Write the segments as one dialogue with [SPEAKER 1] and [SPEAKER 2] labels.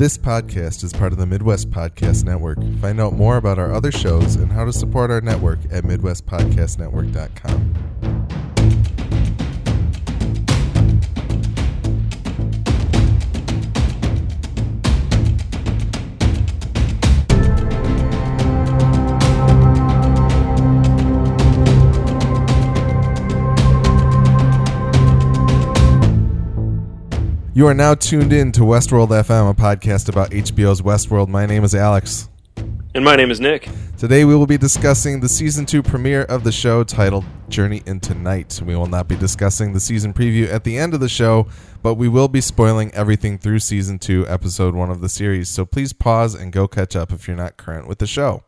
[SPEAKER 1] This podcast is part of the Midwest Podcast Network. Find out more about our other shows and how to support our network at MidwestPodcastNetwork.com. You are now tuned in to Westworld FM, a podcast about HBO's Westworld. My name is Alex.
[SPEAKER 2] And my name is Nick.
[SPEAKER 1] Today we will be discussing the season two premiere of the show titled Journey into Night. We will not be discussing the season preview at the end of the show, but we will be spoiling everything through season two, episode one of the series. So please pause and go catch up if you're not current with the show.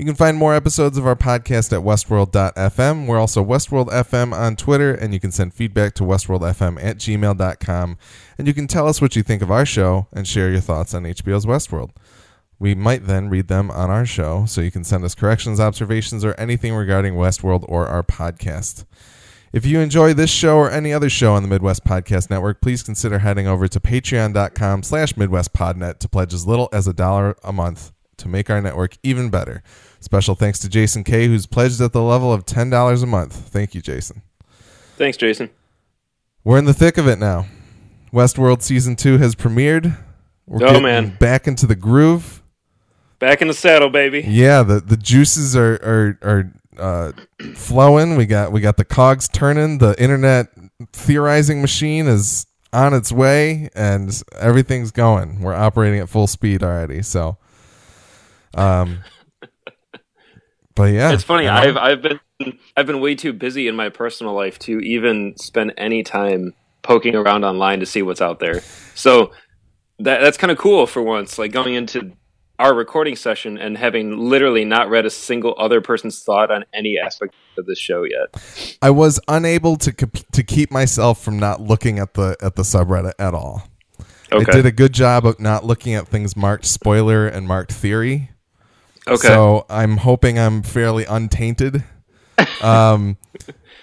[SPEAKER 1] You can find more episodes of our podcast at westworld.fm. We're also Westworld FM on Twitter, and you can send feedback to westworldfm at gmail.com. And you can tell us what you think of our show and share your thoughts on HBO's Westworld. We might then read them on our show, so you can send us corrections, observations, or anything regarding Westworld or our podcast. If you enjoy this show or any other show on the Midwest Podcast Network, please consider heading over to patreon.com slash midwestpodnet to pledge as little as a dollar a month to make our network even better. Special thanks to Jason K, who's pledged at the level of $10 a month. Thank you, Jason.
[SPEAKER 2] Thanks, Jason.
[SPEAKER 1] We're in the thick of it now. Westworld Season 2 has premiered. We're
[SPEAKER 2] Oh, man.
[SPEAKER 1] back into the groove.
[SPEAKER 2] Back in the saddle, baby.
[SPEAKER 1] Yeah, the, the juices are are, are uh, flowing. We got we got the cogs turning. The internet theorizing machine is on its way, and everything's going. We're operating at full speed already. So, um, but yeah,
[SPEAKER 2] It's funny. I've I've been I've been way too busy in my personal life to even spend any time poking around online to see what's out there. So that that's kind of cool for once. Like going into our recording session and having literally not read a single other person's thought on any aspect of this show yet.
[SPEAKER 1] I was unable to to keep myself from not looking at the at the subreddit at all.
[SPEAKER 2] Okay.
[SPEAKER 1] I did a good job of not looking at things marked spoiler and marked theory.
[SPEAKER 2] Okay.
[SPEAKER 1] So I'm hoping I'm fairly untainted. Um,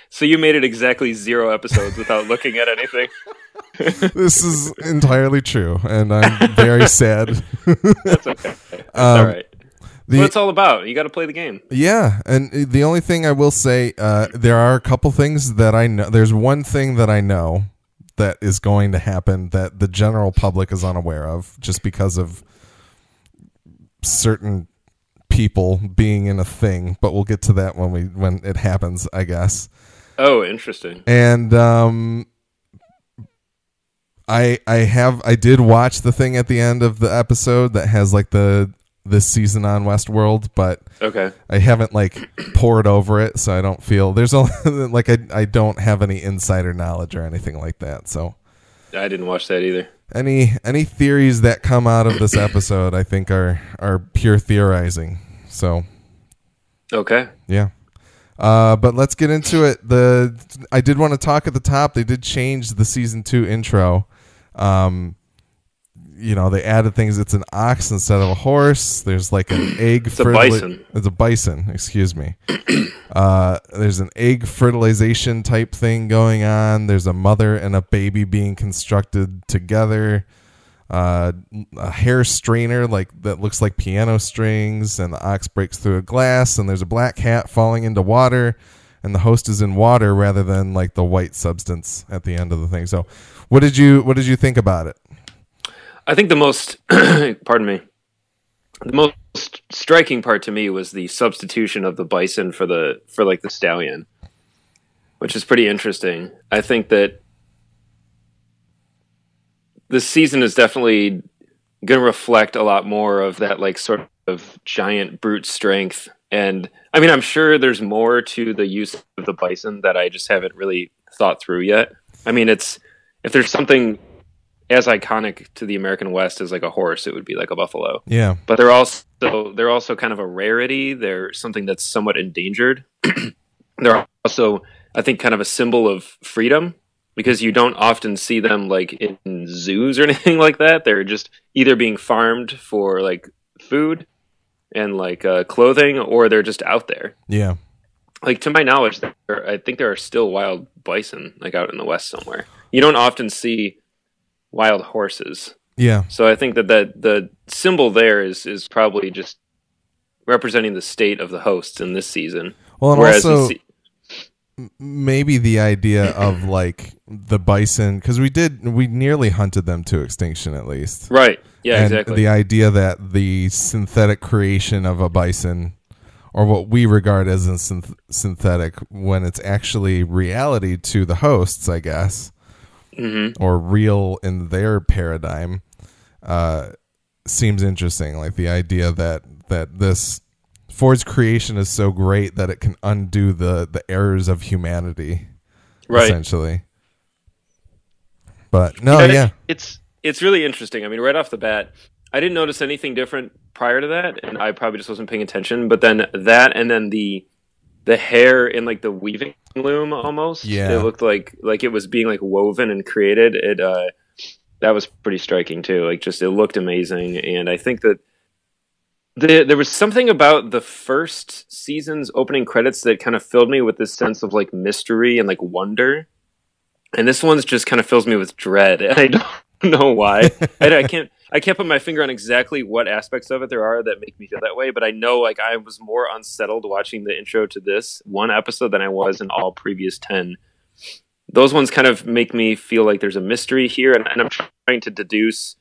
[SPEAKER 2] so you made it exactly zero episodes without looking at anything.
[SPEAKER 1] this is entirely true, and I'm very sad.
[SPEAKER 2] That's okay. That's
[SPEAKER 1] Um,
[SPEAKER 2] all right.
[SPEAKER 1] The-
[SPEAKER 2] what it's all about. You got to play the game.
[SPEAKER 1] Yeah, and the only thing I will say, uh, there are a couple things that I know. There's one thing that I know that is going to happen that the general public is unaware of, just because of certain people being in a thing. But we'll get to that when we when it happens, I guess.
[SPEAKER 2] Oh, interesting.
[SPEAKER 1] And um, I I have I did watch the thing at the end of the episode that has like the this season on Westworld, but.
[SPEAKER 2] Okay.
[SPEAKER 1] I haven't like poured over it, so I don't feel there's a like I I don't have any insider knowledge or anything like that. So
[SPEAKER 2] I didn't watch that either.
[SPEAKER 1] Any any theories that come out of this episode, I think are are pure theorizing. So
[SPEAKER 2] Okay.
[SPEAKER 1] yeah. Uh, but let's get into it. The I did want to talk at the top. They did change the season two intro. Um, you know, they added things. It's an ox instead of a horse. There's like an egg.
[SPEAKER 2] It's a bison.
[SPEAKER 1] It's a bison. Excuse me. uh, there's an egg fertilization type thing going on. There's a mother and a baby being constructed together. Uh, a hair strainer like that looks like piano strings, and the ox breaks through a glass. And there's a black cat falling into water, and the host is in water rather than like the white substance at the end of the thing. So, what did you what did you think about it?
[SPEAKER 2] I think the most, pardon me, the most striking part to me was the substitution of the bison for the for like the stallion, which is pretty interesting. I think that this season is definitely going to reflect a lot more of that like sort of giant brute strength and i mean i'm sure there's more to the use of the bison that i just haven't really thought through yet i mean it's if there's something as iconic to the american west as like a horse it would be like a buffalo.
[SPEAKER 1] Yeah,
[SPEAKER 2] but they're also they're also kind of a rarity. They're something that's somewhat endangered. They're also i think kind of a symbol of freedom because you don't often see them like in zoos or anything like that. They're just either being farmed for like food and like uh, clothing or they're just out there.
[SPEAKER 1] Yeah.
[SPEAKER 2] like to my knowledge there i think there are still wild bison like out in the west somewhere. You don't often see wild horses
[SPEAKER 1] Yeah.
[SPEAKER 2] So I think that, that the symbol there is is probably just representing the state of the hosts in this season.
[SPEAKER 1] Well, and
[SPEAKER 2] Whereas
[SPEAKER 1] also
[SPEAKER 2] se-
[SPEAKER 1] maybe the idea of like the bison because we did we nearly hunted them to extinction at least.
[SPEAKER 2] right, yeah,
[SPEAKER 1] and
[SPEAKER 2] exactly.
[SPEAKER 1] the idea that the synthetic creation of a bison or what we regard as a synth- synthetic when it's actually reality to the hosts i guess
[SPEAKER 2] hmm
[SPEAKER 1] or real in their paradigm uh, seems interesting like the idea that that this ford's creation is so great that it can undo the the errors of humanity
[SPEAKER 2] Right.
[SPEAKER 1] essentially but no
[SPEAKER 2] it-
[SPEAKER 1] yeah
[SPEAKER 2] it's it's really interesting. I mean, right off the bat, I didn't notice anything different prior to that, and I probably just wasn't paying attention. But then that, and then the the hair in like the weaving loom, almost.
[SPEAKER 1] Yeah.
[SPEAKER 2] it looked like like it was being like woven and created. It uh, that was pretty striking too. Like, just it looked amazing, and I think that. The, there was something about the first season's opening credits that kind of filled me with this sense of like mystery and like wonder and this one's just kind of fills me with dread and i don't know why I, I can't i can't put my finger on exactly what aspects of it there are that make me feel that way but i know like i was more unsettled watching the intro to this one episode than i was in all previous 10 those ones kind of make me feel like there's a mystery here and, and i'm trying to deduce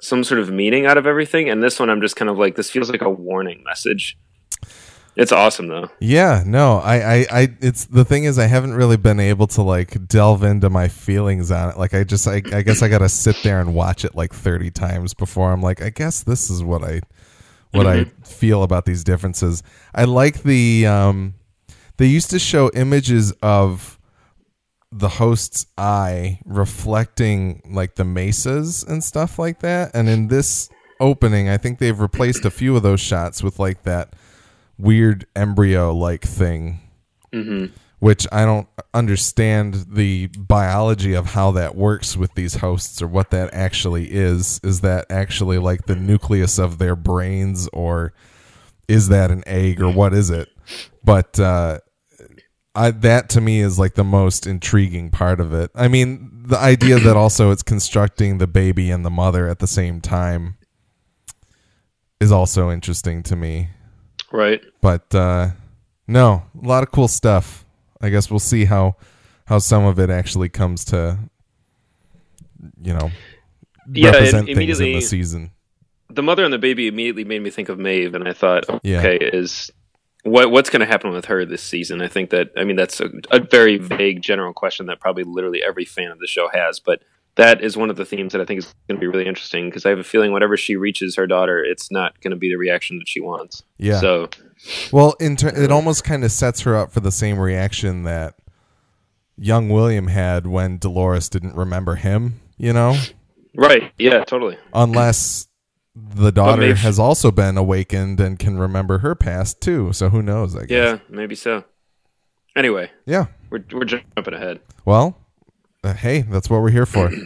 [SPEAKER 2] some sort of meaning out of everything and this one i'm just kind of like this feels like a warning message it's awesome though
[SPEAKER 1] Yeah, no, I, I, I, it's the thing is, I haven't really been able to like delve into my feelings on it. Like, I just, I, I guess I got to sit there and watch it like 30 times before I'm like, I guess this is what I, what I feel about these differences. I like the, um, they used to show images of the host's eye reflecting like the mesas and stuff like that. And in this opening, I think they've replaced a few of those shots with like that weird embryo like thing
[SPEAKER 2] hmm
[SPEAKER 1] which I don't understand the biology of how that works with these hosts or what that actually is. Is that actually like the nucleus of their brains or is that an egg or what is it? But uh I, that to me is like the most intriguing part of it. I mean, the idea that also it's constructing the baby and the mother at the same time is also interesting to me.
[SPEAKER 2] Right
[SPEAKER 1] But uh, no, a lot of cool stuff. I guess we'll see how how some of it actually comes to, you know,
[SPEAKER 2] Yeah,
[SPEAKER 1] represent things in
[SPEAKER 2] immediately-
[SPEAKER 1] the season.
[SPEAKER 2] the mother and the baby immediately made me think of Maeve, and I thought,
[SPEAKER 1] Yeah.
[SPEAKER 2] okay, is what what's going to happen with her this season? I think that I mean that's a, a very vague general question that probably literally every fan of the show has, but that is one of the themes that I think is going to be really interesting because I have a feeling whenever she reaches her daughter, it's not going to be the reaction that she wants.
[SPEAKER 1] Yeah.
[SPEAKER 2] So
[SPEAKER 1] Well, in ter- it almost kind of sets her up for the same reaction that young William had when Dolores didn't remember him. You know,
[SPEAKER 2] right, yeah, totally.
[SPEAKER 1] unless the daughter has also been awakened and can remember her past too. So who knows? I guess.
[SPEAKER 2] Yeah, maybe so. Anyway,
[SPEAKER 1] Yeah.
[SPEAKER 2] we're we're jumping ahead.
[SPEAKER 1] Well, uh, hey, that's what we're here for.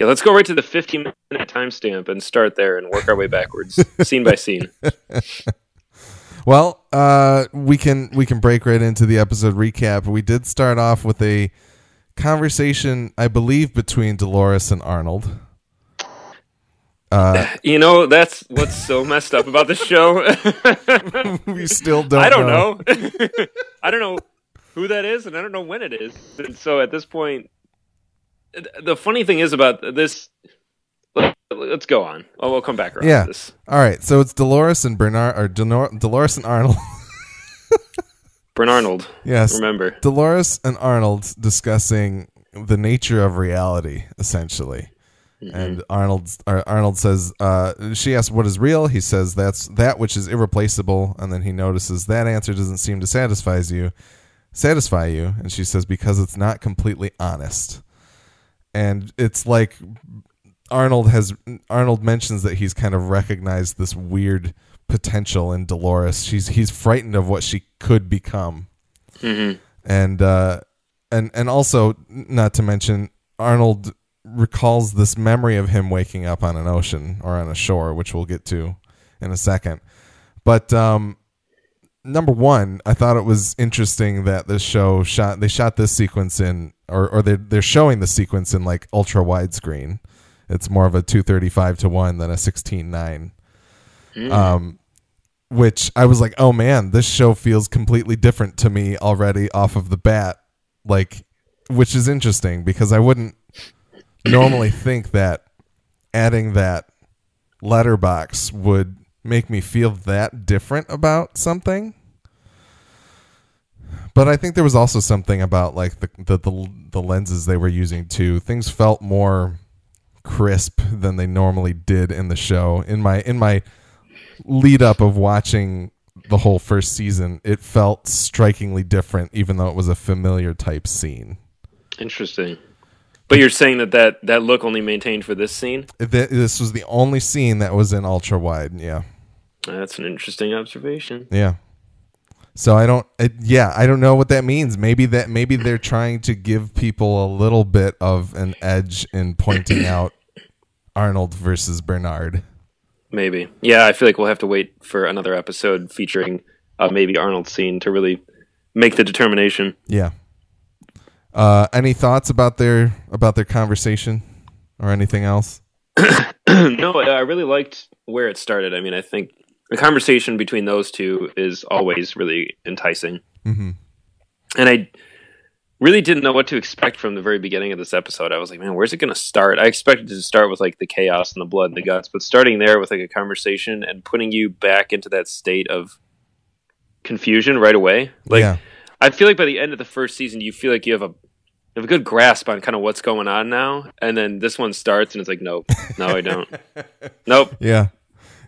[SPEAKER 2] Yeah, let's go right to the 15 minute timestamp and start there and work our way backwards, scene by scene.
[SPEAKER 1] Well, uh, we can we can break right into the episode recap. We did start off with a conversation, I believe, between Dolores and Arnold. Uh,
[SPEAKER 2] You know, that's what's so messed up about the show.
[SPEAKER 1] we still don't.
[SPEAKER 2] I don't know. I don't know who that is, and I don't know when it is. And so at this point, the funny thing is about this. let- Let's go on. Oh, we'll come back around.
[SPEAKER 1] Yeah.
[SPEAKER 2] This.
[SPEAKER 1] All right, so it's Dolores and Bernard, or Dolores and Arnold.
[SPEAKER 2] Bernard.
[SPEAKER 1] Yes,
[SPEAKER 2] Remember.
[SPEAKER 1] Dolores and Arnold discussing the nature of reality, essentially. And Arnold Arnold says, uh, she asks what is real. He says that's that which is irreplaceable, and then he notices that answer doesn't seem to satisfy you. Satisfy you, and she says because it's not completely honest. And it's like Arnold has Arnold mentions that he's kind of recognized this weird potential in Dolores. She's he's frightened of what she could become
[SPEAKER 2] hmm
[SPEAKER 1] and uh, and and also not to mention Arnold recalls this memory of him waking up on an ocean or on a shore, which we'll get to in a second. But um, number one, I thought it was interesting that this show shot they shot this sequence in or or they're they're showing the sequence in like ultra widescreen. It's more of a 235 to 1 than a 16-9. Um which I was like, "Oh man, this show feels completely different to me already off of the bat." Like which is interesting because I wouldn't normally think that adding that letterbox would make me feel that different about something. But I think there was also something about like the the the, the lenses they were using too. Things felt more crisp than they normally did in the show. In my in my lead up of watching the whole first season, it felt strikingly different even though it was a familiar type scene.
[SPEAKER 2] Interesting. But you're saying that that, that look only maintained for this scene?
[SPEAKER 1] This was the only scene that was in ultra wide. Yeah.
[SPEAKER 2] That's an interesting observation.
[SPEAKER 1] Yeah. So I don't. It, yeah, I don't know what that means. Maybe that maybe they're trying to give people a little bit of an edge in pointing out Arnold versus Bernard.
[SPEAKER 2] Maybe. Yeah, I feel like we'll have to wait for another episode featuring uh, maybe Arnold's scene to really make the determination.
[SPEAKER 1] Yeah. Uh, any thoughts about their about their conversation or anything else?
[SPEAKER 2] no, I really liked where it started. I mean, I think the conversation between those two is always really enticing.
[SPEAKER 1] Mhm.
[SPEAKER 2] And I really didn't know what to expect from the very beginning of this episode. I was like, man, where's it going to start? I expected it to start with like the chaos and the blood and the guts, but starting there with like a conversation and putting you back into that state of confusion right away. Like,
[SPEAKER 1] yeah.
[SPEAKER 2] I feel like by the end of the first season, you feel like you have a you have a good grasp on kind of what's going on now, and then this one starts, and it's like, nope, no, I don't, nope,
[SPEAKER 1] Yeah.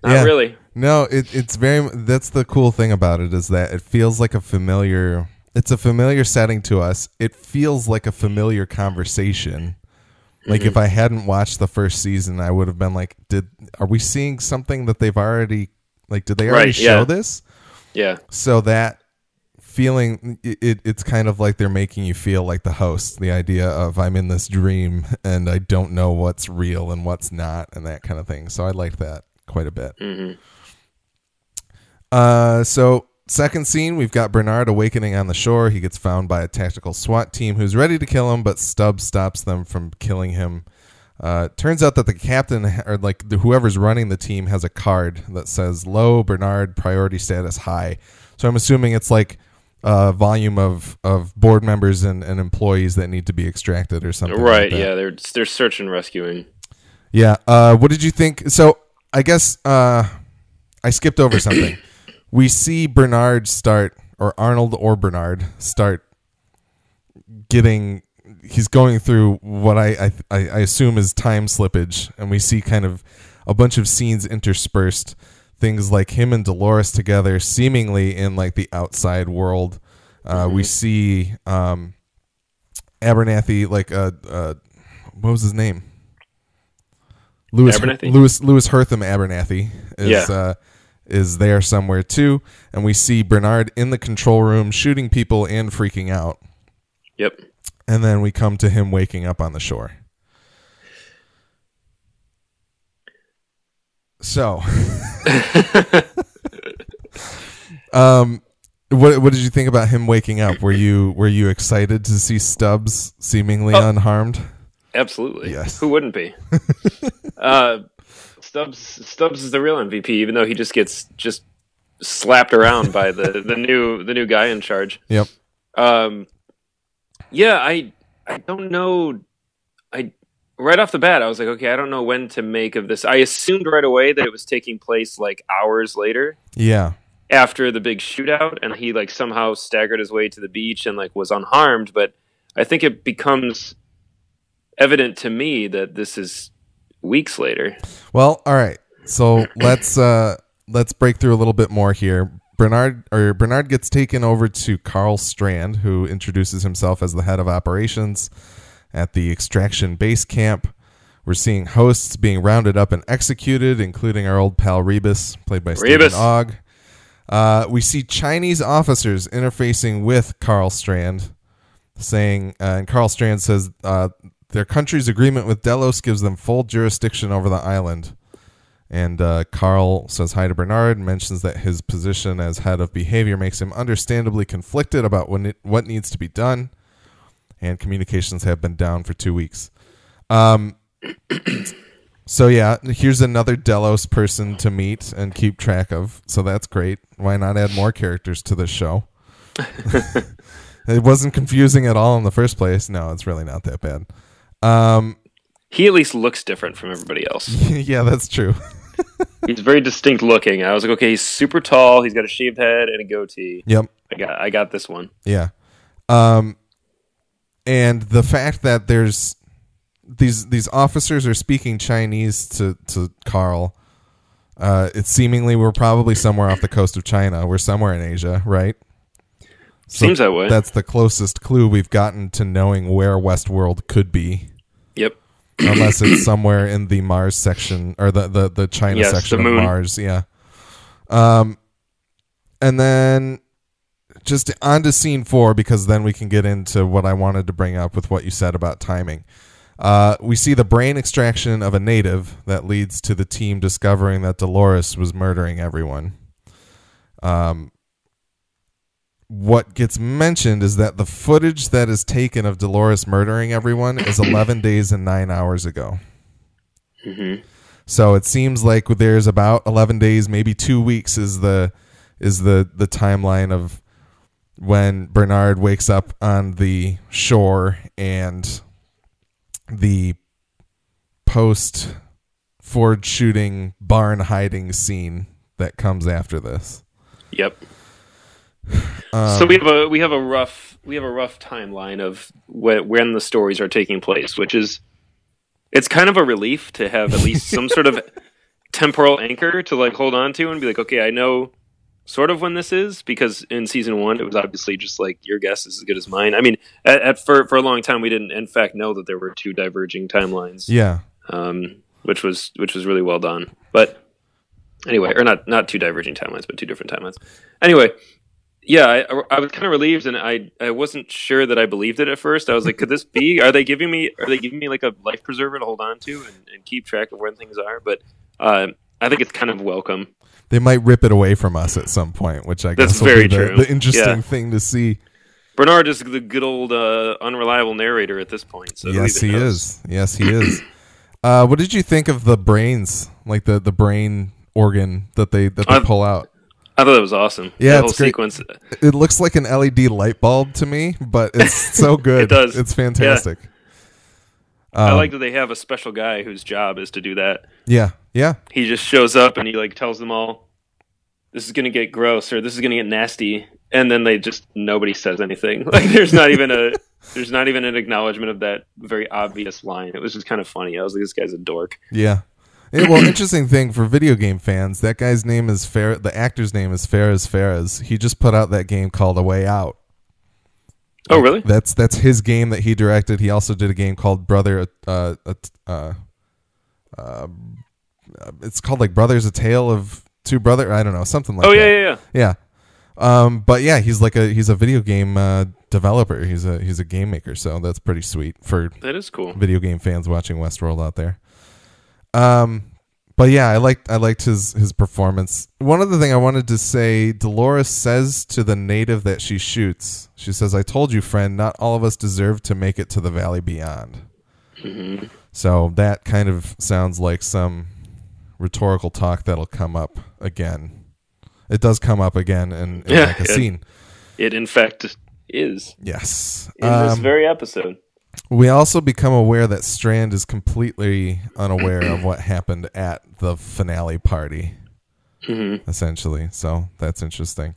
[SPEAKER 2] Not
[SPEAKER 1] Yeah.
[SPEAKER 2] really.
[SPEAKER 1] No, it, it's very. That's the cool thing about it is that it feels like a familiar. It's a familiar setting to us. It feels like a familiar conversation. Like
[SPEAKER 2] Mm-hmm.
[SPEAKER 1] if I hadn't watched the first season, I would have been like, "Did are we seeing something that they've already like? Did they already
[SPEAKER 2] Right,
[SPEAKER 1] show
[SPEAKER 2] yeah.
[SPEAKER 1] this?"
[SPEAKER 2] Yeah,
[SPEAKER 1] So that feeling, it, it it's kind of like they're making you feel like the host. The idea of I'm in this dream and I don't know what's real and what's not, and that kind of thing. So I liked that quite a bit.
[SPEAKER 2] hmm
[SPEAKER 1] Uh, so second scene, we've got Bernard awakening on the shore. He gets found by a tactical SWAT team who's ready to kill him, but Stubbs stops them from killing him. Uh, turns out that the captain or like the, whoever's running the team has a card that says "Low Bernard Priority Status High." So I'm assuming it's like a volume of of board members and, and employees that need to be extracted or something. like
[SPEAKER 2] right.
[SPEAKER 1] that.
[SPEAKER 2] yeah, they're they're search and rescuing.
[SPEAKER 1] Yeah. Uh, what did you think? So I guess uh, I skipped over something. we see Bernard start, or Arnold or Bernard start getting. He's going through what I, I I assume is time slippage, and we see kind of a bunch of scenes interspersed. Things like him and Dolores together, seemingly in like the outside world. Uh, We see um, Abernathy, like uh, uh, what was his name? Louis
[SPEAKER 2] Abernathy?
[SPEAKER 1] Louis Louis Herthum Abernathy is
[SPEAKER 2] Yeah.
[SPEAKER 1] uh, is there somewhere too, and we see Bernard in the control room shooting people and freaking out,
[SPEAKER 2] Yep.
[SPEAKER 1] and then we come to him waking up on the shore. So, um, what what did you think about him waking up? Were you were you excited to see Stubbs seemingly
[SPEAKER 2] Oh.
[SPEAKER 1] unharmed?
[SPEAKER 2] Absolutely.
[SPEAKER 1] Yes.
[SPEAKER 2] Who wouldn't be? uh, Stubbs Stubbs is the real MVP, even though he just gets just slapped around by the, the new the new guy in charge.
[SPEAKER 1] Yep.
[SPEAKER 2] Um, yeah, I I don't know. I right off the bat, I was like, okay, I don't know when to make of this. I assumed right away that it was taking place like hours later
[SPEAKER 1] Yeah.
[SPEAKER 2] after the big shootout, and he like somehow staggered his way to the beach and like was unharmed. But I think it becomes evident to me that this is weeks later.
[SPEAKER 1] Well, all right. So let's uh let's break through a little bit more here. Bernard or Bernard gets taken over to Karl Strand, who introduces himself as the head of operations at the extraction base camp. We're seeing hosts being rounded up and executed, including our old pal Rebus, played by Stephen Ogg. Uh, we see Chinese officers interfacing with Karl Strand, saying, uh, and Karl Strand says uh, their country's agreement with Delos gives them full jurisdiction over the island. And uh, Karl says hi to Bernard mentions that his position as head of behavior makes him understandably conflicted about when it, what needs to be done. And communications have been down for two weeks. Um, So yeah, here's another Delos person to meet and keep track of. So that's great. Why not add more characters to this show? it wasn't confusing at all in the first place. No, it's really not that bad. Um,
[SPEAKER 2] he at least looks different from everybody else.
[SPEAKER 1] yeah, that's true.
[SPEAKER 2] he's very distinct looking. I was like, okay, he's super tall. He's got a shaved head and a goatee.
[SPEAKER 1] Yep.
[SPEAKER 2] I got I got this one.
[SPEAKER 1] Yeah. Um, and the fact that there's these these officers are speaking Chinese to to Karl. Uh, it's seemingly we're probably somewhere off the coast of China. We're somewhere in Asia, right?
[SPEAKER 2] So Seems that way.
[SPEAKER 1] That's the closest clue we've gotten to knowing where Westworld could be.
[SPEAKER 2] Yep.
[SPEAKER 1] Unless it's somewhere in the Mars section or the the, the China
[SPEAKER 2] yes,
[SPEAKER 1] section
[SPEAKER 2] the
[SPEAKER 1] of Mars, yeah. Um, and then just on to scene four because then we can get into what I wanted to bring up with what you said about timing. Uh, we see the brain extraction of a native that leads to the team discovering that Dolores was murdering everyone. Um, what gets mentioned is that the footage that is taken of Dolores murdering everyone is 11 days and nine hours ago.
[SPEAKER 2] Mm-hmm.
[SPEAKER 1] So it seems like there's about 11 days, maybe two weeks is the is the the timeline of when Bernard wakes up on the shore and the post Ford shooting barn hiding scene that comes after this.
[SPEAKER 2] Yep. Um, so we have a we have a rough we have a rough timeline of wh- when the stories are taking place, which is it's kind of a relief to have at least some sort of temporal anchor to like hold on to and be like, okay, I know sort of when this is because in season one it was obviously just like your guess is as good as mine. I mean, at, at for for a long time we didn't in fact know that there were two diverging timelines.
[SPEAKER 1] Yeah,
[SPEAKER 2] um, which was which was really well done. But anyway, or not not two diverging timelines, but two different timelines. Anyway, yeah, I, I was kind of relieved, and I I wasn't sure that I believed it at first. I was like, could this be? Are they giving me? Are they giving me like a life preserver to hold on to and, and keep track of when things are? But uh, I think it's kind of welcome
[SPEAKER 1] they might rip it away from us at some point, which I
[SPEAKER 2] That's
[SPEAKER 1] guess
[SPEAKER 2] very
[SPEAKER 1] the,
[SPEAKER 2] true.
[SPEAKER 1] the interesting
[SPEAKER 2] Yeah.
[SPEAKER 1] thing to see.
[SPEAKER 2] Bernard is the good old uh, unreliable narrator at this point. So
[SPEAKER 1] yes, he
[SPEAKER 2] knows?
[SPEAKER 1] is. Yes, he is. Uh, what did you think of the brains, like the the brain organ that they that they
[SPEAKER 2] I've-
[SPEAKER 1] pull out?
[SPEAKER 2] I thought that was awesome.
[SPEAKER 1] Yeah,
[SPEAKER 2] the whole
[SPEAKER 1] it's great.
[SPEAKER 2] sequence.
[SPEAKER 1] It looks like an LED light bulb to me, but it's so good.
[SPEAKER 2] it does.
[SPEAKER 1] It's fantastic.
[SPEAKER 2] I
[SPEAKER 1] Um,
[SPEAKER 2] like that they have a special guy whose job is to do that.
[SPEAKER 1] Yeah, yeah,
[SPEAKER 2] He just shows up and he like tells them all, "This is gonna get gross" or "This is gonna get nasty," and then they just nobody says anything. Like there's not even a there's not even an acknowledgement of that very obvious line. It was just kind of funny. I was like, "This guy's a dork."
[SPEAKER 1] yeah. Yeah, well, interesting thing for video game fans, that guy's name is Fer. The actor's name is Fares Fares. He just put out that game called A Way Out.
[SPEAKER 2] Oh, really?
[SPEAKER 1] That's that's his game that he directed. He also did a game called Brother. Uh, uh, uh, uh, it's called like Brothers: A Tale of Two Brother. I don't know, something like
[SPEAKER 2] Oh
[SPEAKER 1] that.
[SPEAKER 2] yeah, yeah, yeah.
[SPEAKER 1] yeah. Um, but yeah, he's like a he's a video game uh, developer. He's a he's a game maker. So that's pretty sweet for
[SPEAKER 2] That is cool.
[SPEAKER 1] video game fans watching Westworld out there. Um, but yeah, I liked I liked his his performance. One other thing I wanted to say, Dolores says to the native that she shoots, she says, "I told you, friend, not all of us deserve to make it to the valley beyond."
[SPEAKER 2] hmm
[SPEAKER 1] So that kind of sounds like some rhetorical talk that'll come up again. It does come up again in, in
[SPEAKER 2] Yeah,
[SPEAKER 1] like a
[SPEAKER 2] it-
[SPEAKER 1] scene.
[SPEAKER 2] It in fact is
[SPEAKER 1] Yes.
[SPEAKER 2] in this
[SPEAKER 1] Um,
[SPEAKER 2] very episode.
[SPEAKER 1] We also become aware that Strand is completely unaware of what happened at the finale party,
[SPEAKER 2] hmm
[SPEAKER 1] essentially. So that's interesting.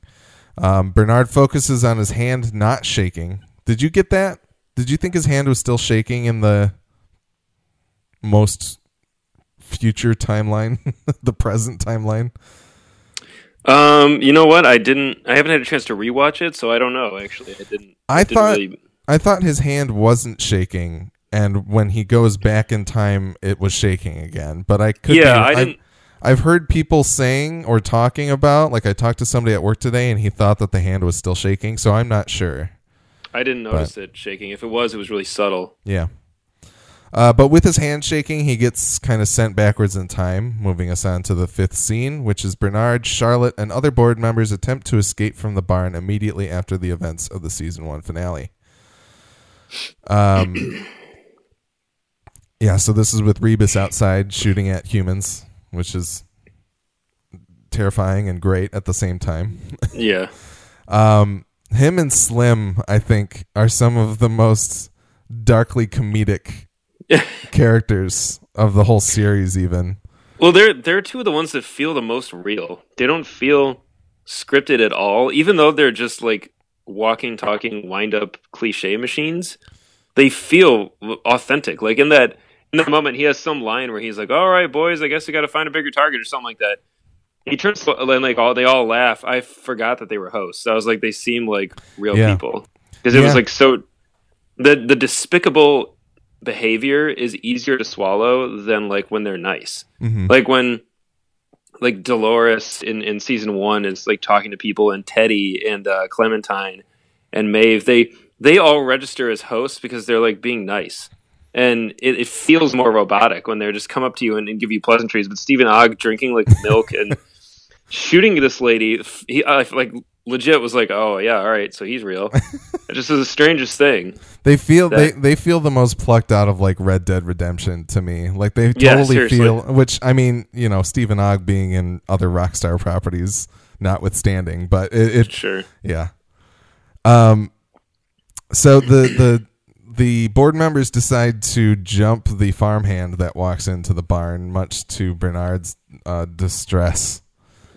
[SPEAKER 1] Um, Bernard focuses on his hand not shaking. Did you get that? Did you think his hand was still shaking in the most future timeline, the present timeline?
[SPEAKER 2] Um, you know what? I didn't. I haven't had a chance to rewatch it, so I don't know. Actually, I didn't.
[SPEAKER 1] I
[SPEAKER 2] didn't
[SPEAKER 1] thought-
[SPEAKER 2] really-
[SPEAKER 1] I thought his hand wasn't shaking, and when he goes back in time, it was shaking again. But I could.
[SPEAKER 2] yeah,
[SPEAKER 1] be,
[SPEAKER 2] I
[SPEAKER 1] I've-
[SPEAKER 2] didn't.
[SPEAKER 1] I've heard people saying or talking about, like I talked to somebody at work today, and he thought that the hand was still shaking. So I'm not sure.
[SPEAKER 2] I didn't notice it shaking. If it was, it was really subtle.
[SPEAKER 1] Yeah. Uh, but with his hand shaking, he gets kind of sent backwards in time, moving us on to the fifth scene, which is Bernard, Charlotte, and other board members attempt to escape from the barn immediately after the events of the season one finale. Um, Yeah, so this is with Rebus outside shooting at humans, which is terrifying and great at the same time.
[SPEAKER 2] Yeah.
[SPEAKER 1] Um, him and Slim, I think, are some of the most darkly comedic characters of the whole series. Even
[SPEAKER 2] Well, they're they're two of the ones that feel the most real. They don't feel scripted at all, even though they're just like walking, talking, wind up cliche machines. They feel authentic. Like in that in that moment, he has some line where he's like, "All right, boys, I guess we got to find a bigger target" or something like that. He turns and like all they all laugh. I forgot that they were hosts. I was like, they seem like real
[SPEAKER 1] Yeah.
[SPEAKER 2] people because it was like so. The the despicable behavior is easier to swallow than like when they're nice
[SPEAKER 1] Mhm.
[SPEAKER 2] like when like Dolores in in season one is like talking to people and Teddy and uh, Clementine and Maeve. They they all register as hosts because they're like being nice. And it, it feels more robotic when they're just come up to you and, and give you pleasantries. But Stephen Ogg drinking like milk and shooting this lady he I, like legit was like oh yeah all right so he's real it just is the strangest thing
[SPEAKER 1] they feel they,
[SPEAKER 2] That-
[SPEAKER 1] they feel the most plucked out of like Red Dead Redemption to me. Like they
[SPEAKER 2] Yeah,
[SPEAKER 1] totally
[SPEAKER 2] seriously.
[SPEAKER 1] feel. Which I mean, you know, Stephen Ogg being in other Rockstar properties, notwithstanding, but it, it
[SPEAKER 2] sure
[SPEAKER 1] Yeah. Um. So the the the board members decide to jump the farmhand that walks into the barn, much to Bernard's uh, distress.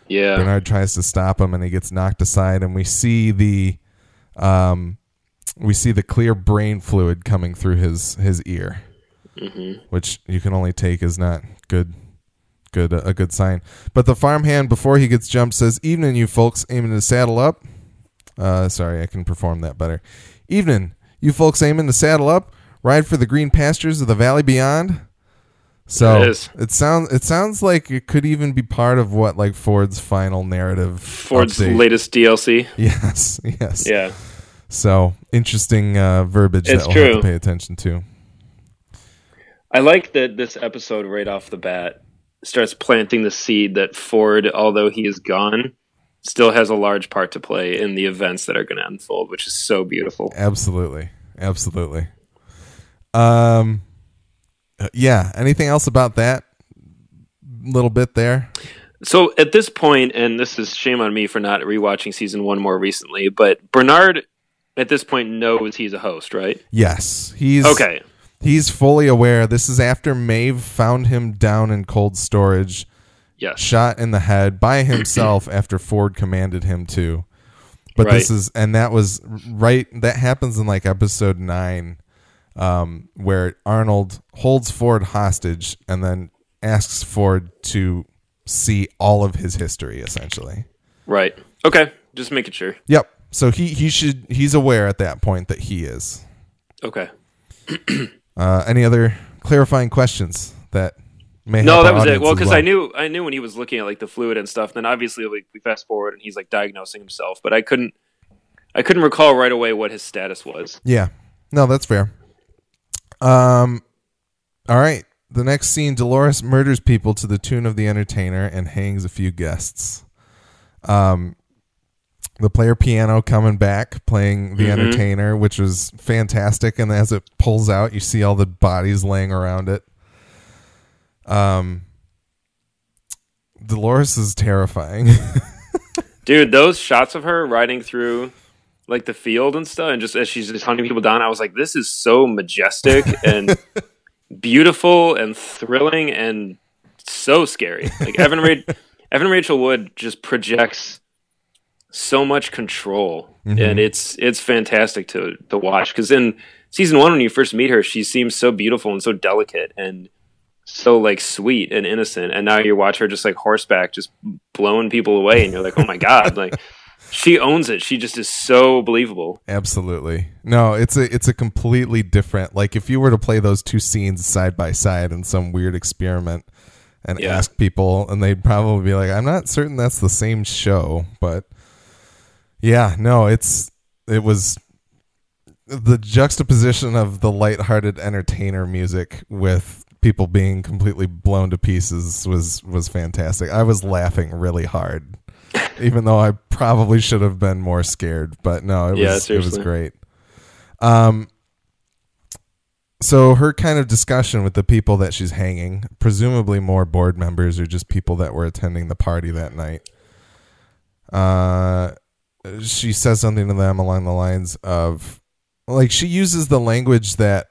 [SPEAKER 2] Yeah
[SPEAKER 1] Bernard tries to stop him, and he gets knocked aside, and we see the um we see the clear brain fluid coming through his his ear,
[SPEAKER 2] hmm
[SPEAKER 1] which you can only take as not good good a good sign. But the farmhand before he gets jumped says, "Evening, you folks aiming to saddle up." Uh, sorry, I can perform that better. Evening, you folks aiming to saddle up, ride for the green pastures of the valley beyond. So
[SPEAKER 2] It
[SPEAKER 1] it sounds it sounds like it could even be part of what like Ford's final narrative.
[SPEAKER 2] Ford's
[SPEAKER 1] update.
[SPEAKER 2] latest DLC
[SPEAKER 1] Yes, yes.
[SPEAKER 2] yeah
[SPEAKER 1] So interesting uh, verbiage
[SPEAKER 2] It's
[SPEAKER 1] that we'll have
[SPEAKER 2] true.
[SPEAKER 1] to pay attention to.
[SPEAKER 2] I like that this episode right off the bat starts planting the seed that Ford, although he is gone, still has a large part to play in the events that are going to unfold, which is so beautiful.
[SPEAKER 1] Absolutely, absolutely. Um, uh, yeah. Anything else about that little bit there?
[SPEAKER 2] So at this point, and this is shame on me for not rewatching season one more recently, but Bernard at this point knows he's a host, right?
[SPEAKER 1] Yes, he's
[SPEAKER 2] Okay.
[SPEAKER 1] He's fully aware. This is after Maeve found him down in cold storage,
[SPEAKER 2] Yes.
[SPEAKER 1] shot in the head by himself after Ford commanded him to. But this is, and that was right. That happens in like episode nine, um, where Arnold holds Ford hostage and then asks Ford to see all of his history, essentially.
[SPEAKER 2] Right. Okay. Just making sure.
[SPEAKER 1] Yep. So he he should he's aware at that point that he is.
[SPEAKER 2] Okay.
[SPEAKER 1] Uh, any other clarifying questions that may
[SPEAKER 2] No, that was it. Well, because I knew I knew when he was looking at like the fluid and stuff. Then obviously like, we fast forward and he's like diagnosing himself, but I couldn't I couldn't recall right away what his status was.
[SPEAKER 1] Yeah. No, that's fair. Um all right. The next scene Dolores murders people to the tune of the entertainer and hangs a few guests. Um the player piano coming back playing the
[SPEAKER 2] Mhm.
[SPEAKER 1] entertainer which was fantastic and as it pulls out you see all the bodies laying around it. Um Dolores is terrifying.
[SPEAKER 2] Dude, those shots of her riding through like the field and stuff and just as she's just hunting people down, I was like, this is so majestic and beautiful and thrilling and so scary. Like Evan Ra- Evan Rachel Wood just projects so much control mm-hmm. and it's it's fantastic to to watch because in season one when you first meet her she seems so beautiful and so delicate and so like sweet and innocent and now you watch her just like horseback just blowing people away and you're like oh my god like she owns it she just is so believable
[SPEAKER 1] Absolutely. No, it's a it's a completely different like if you were to play those two scenes side by side in some weird experiment and
[SPEAKER 2] Yeah.
[SPEAKER 1] ask people and they'd probably be like, I'm not certain that's the same show, but yeah, no, it's it was the juxtaposition of the lighthearted entertainer music with people being completely blown to pieces was was fantastic. I was laughing really hard. Even though I probably should have been more scared, but no, it
[SPEAKER 2] Yeah,
[SPEAKER 1] was it was great. Um so her kind of discussion with the people that she's hanging, presumably more board members or just people that were attending the party that night. Uh, she says something to them along the lines of, like, she uses the language that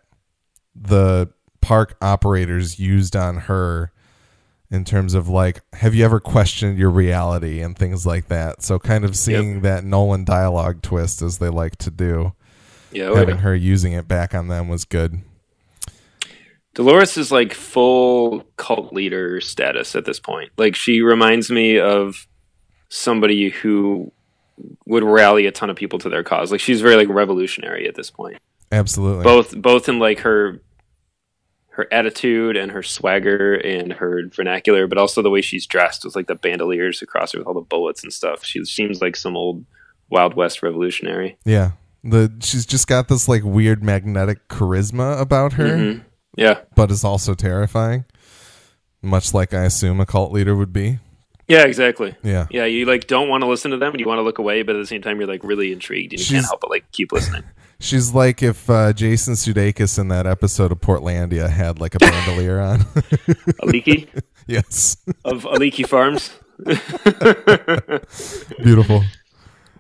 [SPEAKER 1] the park operators used on her in terms of like have you ever questioned your reality and things like that so kind of seeing that nolan dialogue twist as they like to do
[SPEAKER 2] Yeah, oh,
[SPEAKER 1] having her using it back on them was good
[SPEAKER 2] Dolores is like full cult leader status at this point. Like she reminds me of somebody who would rally a ton of people to their cause. Like she's very like revolutionary at this point.
[SPEAKER 1] absolutely
[SPEAKER 2] Both both in like her her attitude and her swagger and her vernacular, but also the way she's dressed with like the bandoliers across her with all the bullets and stuff. She seems like some old Wild West revolutionary.
[SPEAKER 1] yeah the she's just got this like weird magnetic charisma about her
[SPEAKER 2] Mhm. Yeah.
[SPEAKER 1] but is also terrifying much like i assume a cult leader would be
[SPEAKER 2] Yeah, exactly.
[SPEAKER 1] yeah
[SPEAKER 2] Yeah, you like don't want to listen to them and you want to look away, but at the same time you're like really intrigued and you
[SPEAKER 1] She's-
[SPEAKER 2] can't help but like keep listening.
[SPEAKER 1] She's like if uh, Jason Sudeikis in that episode of Portlandia had like a bandolier on.
[SPEAKER 2] Aliki
[SPEAKER 1] yes,
[SPEAKER 2] of Aliki Farms.
[SPEAKER 1] beautiful.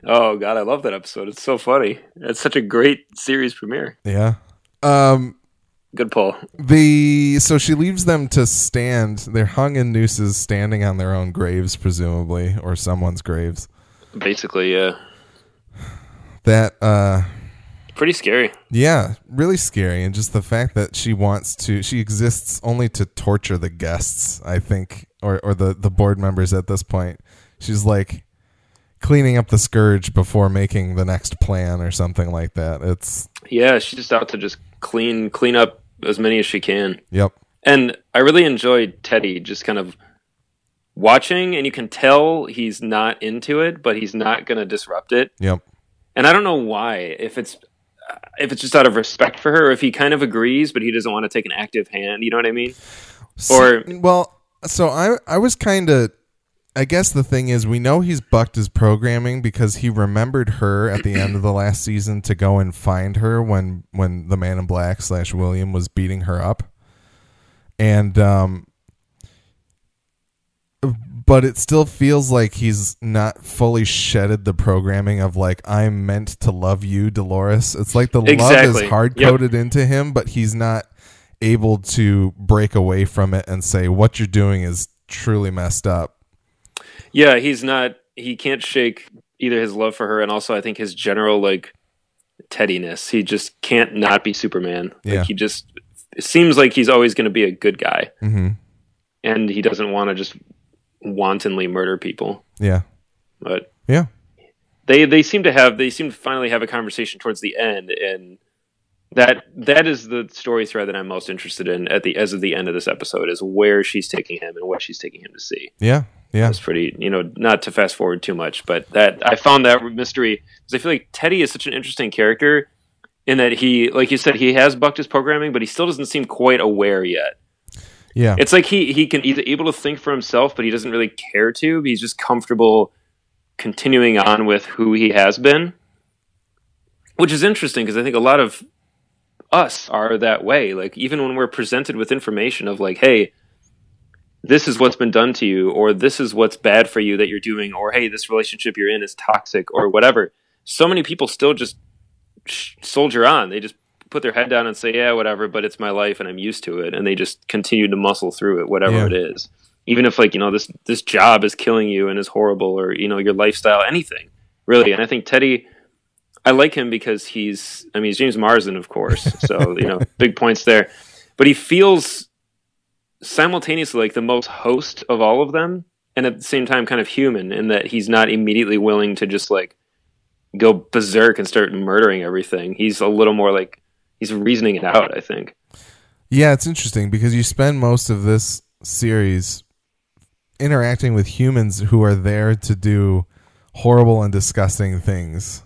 [SPEAKER 2] oh god, I love that episode. It's so funny. It's such a great series premiere.
[SPEAKER 1] Yeah. Um.
[SPEAKER 2] Good pull.
[SPEAKER 1] The so she leaves them to stand. They're hung in nooses, standing on their own graves, presumably, or someone's graves.
[SPEAKER 2] Basically, yeah.
[SPEAKER 1] That uh.
[SPEAKER 2] Pretty scary.
[SPEAKER 1] Yeah, really scary, and just the fact that she wants to, she exists only to torture the guests. I think, or or the the board members at this point. She's like cleaning up the scourge before making the next plan or something like that. It's
[SPEAKER 2] Yeah, she's just out to just clean clean up as many as she can.
[SPEAKER 1] yep,
[SPEAKER 2] And I really enjoyed Teddy just kind of watching and you can tell he's not into it, but he's not going to disrupt it.
[SPEAKER 1] yep.
[SPEAKER 2] And I don't know why. If it's if it's just out of respect for her, or if he kind of agrees, but he doesn't want to take an active hand. You know what I mean? Or-
[SPEAKER 1] well, so I I was kind of. I guess the thing is, we know he's bucked his programming because he remembered her at the end of the last season to go and find her when when the Man in Black slash William was beating her up, and um, but it still feels like he's not fully shedded the programming of like I'm meant to love you, Dolores. It's like the love is hard
[SPEAKER 2] Yep.
[SPEAKER 1] coded into him, but he's not able to break away from it and say what you're doing is truly messed up.
[SPEAKER 2] Yeah, he's not. He can't shake either his love for her and also I think his general like teddiness. He just can't not be Superman.
[SPEAKER 1] Yeah.
[SPEAKER 2] Like he just it seems like he's always going to be a good guy,
[SPEAKER 1] hmm
[SPEAKER 2] and he doesn't want to just wantonly murder people.
[SPEAKER 1] Yeah,
[SPEAKER 2] But
[SPEAKER 1] yeah,
[SPEAKER 2] they they seem to have they seem to finally have a conversation towards the end and that that is the story thread that I'm most interested in at the as of the end of this episode is where she's taking him and what she's taking him to see.
[SPEAKER 1] yeah, yeah.
[SPEAKER 2] It's pretty, you know, not to fast forward too much, but that I found that mystery because I feel like Teddy is such an interesting character in that he, like you said, he has bucked his programming, but he still doesn't seem quite aware yet.
[SPEAKER 1] Yeah,
[SPEAKER 2] It's like he he can he's able to think for himself, but he doesn't really care to. He's just comfortable continuing on with who he has been, which is interesting because I think a lot of us are that way. Like even when we're presented with information of like, hey, this is what's been done to you, or this is what's bad for you that you're doing, or hey, this relationship you're in is toxic, or whatever. So many people still just soldier on. They just put their head down and say, "Yeah, whatever," but it's my life and I'm used to it, and they just continue to muscle through it, whatever
[SPEAKER 1] Yeah.
[SPEAKER 2] it is. Even if like you know this this job is killing you and is horrible, or you know your lifestyle, anything really. And I think Teddy, I like him because he's, I mean, he's James Marsden, of course, so you know, big points there. But he feels simultaneously like the most host of all of them, and at the same time, kind of human in that he's not immediately willing to just like go berserk and start murdering everything. He's a little more like he's reasoning it out. I think.
[SPEAKER 1] Yeah, it's interesting because you spend most of this series interacting with humans who are there to do horrible and disgusting things.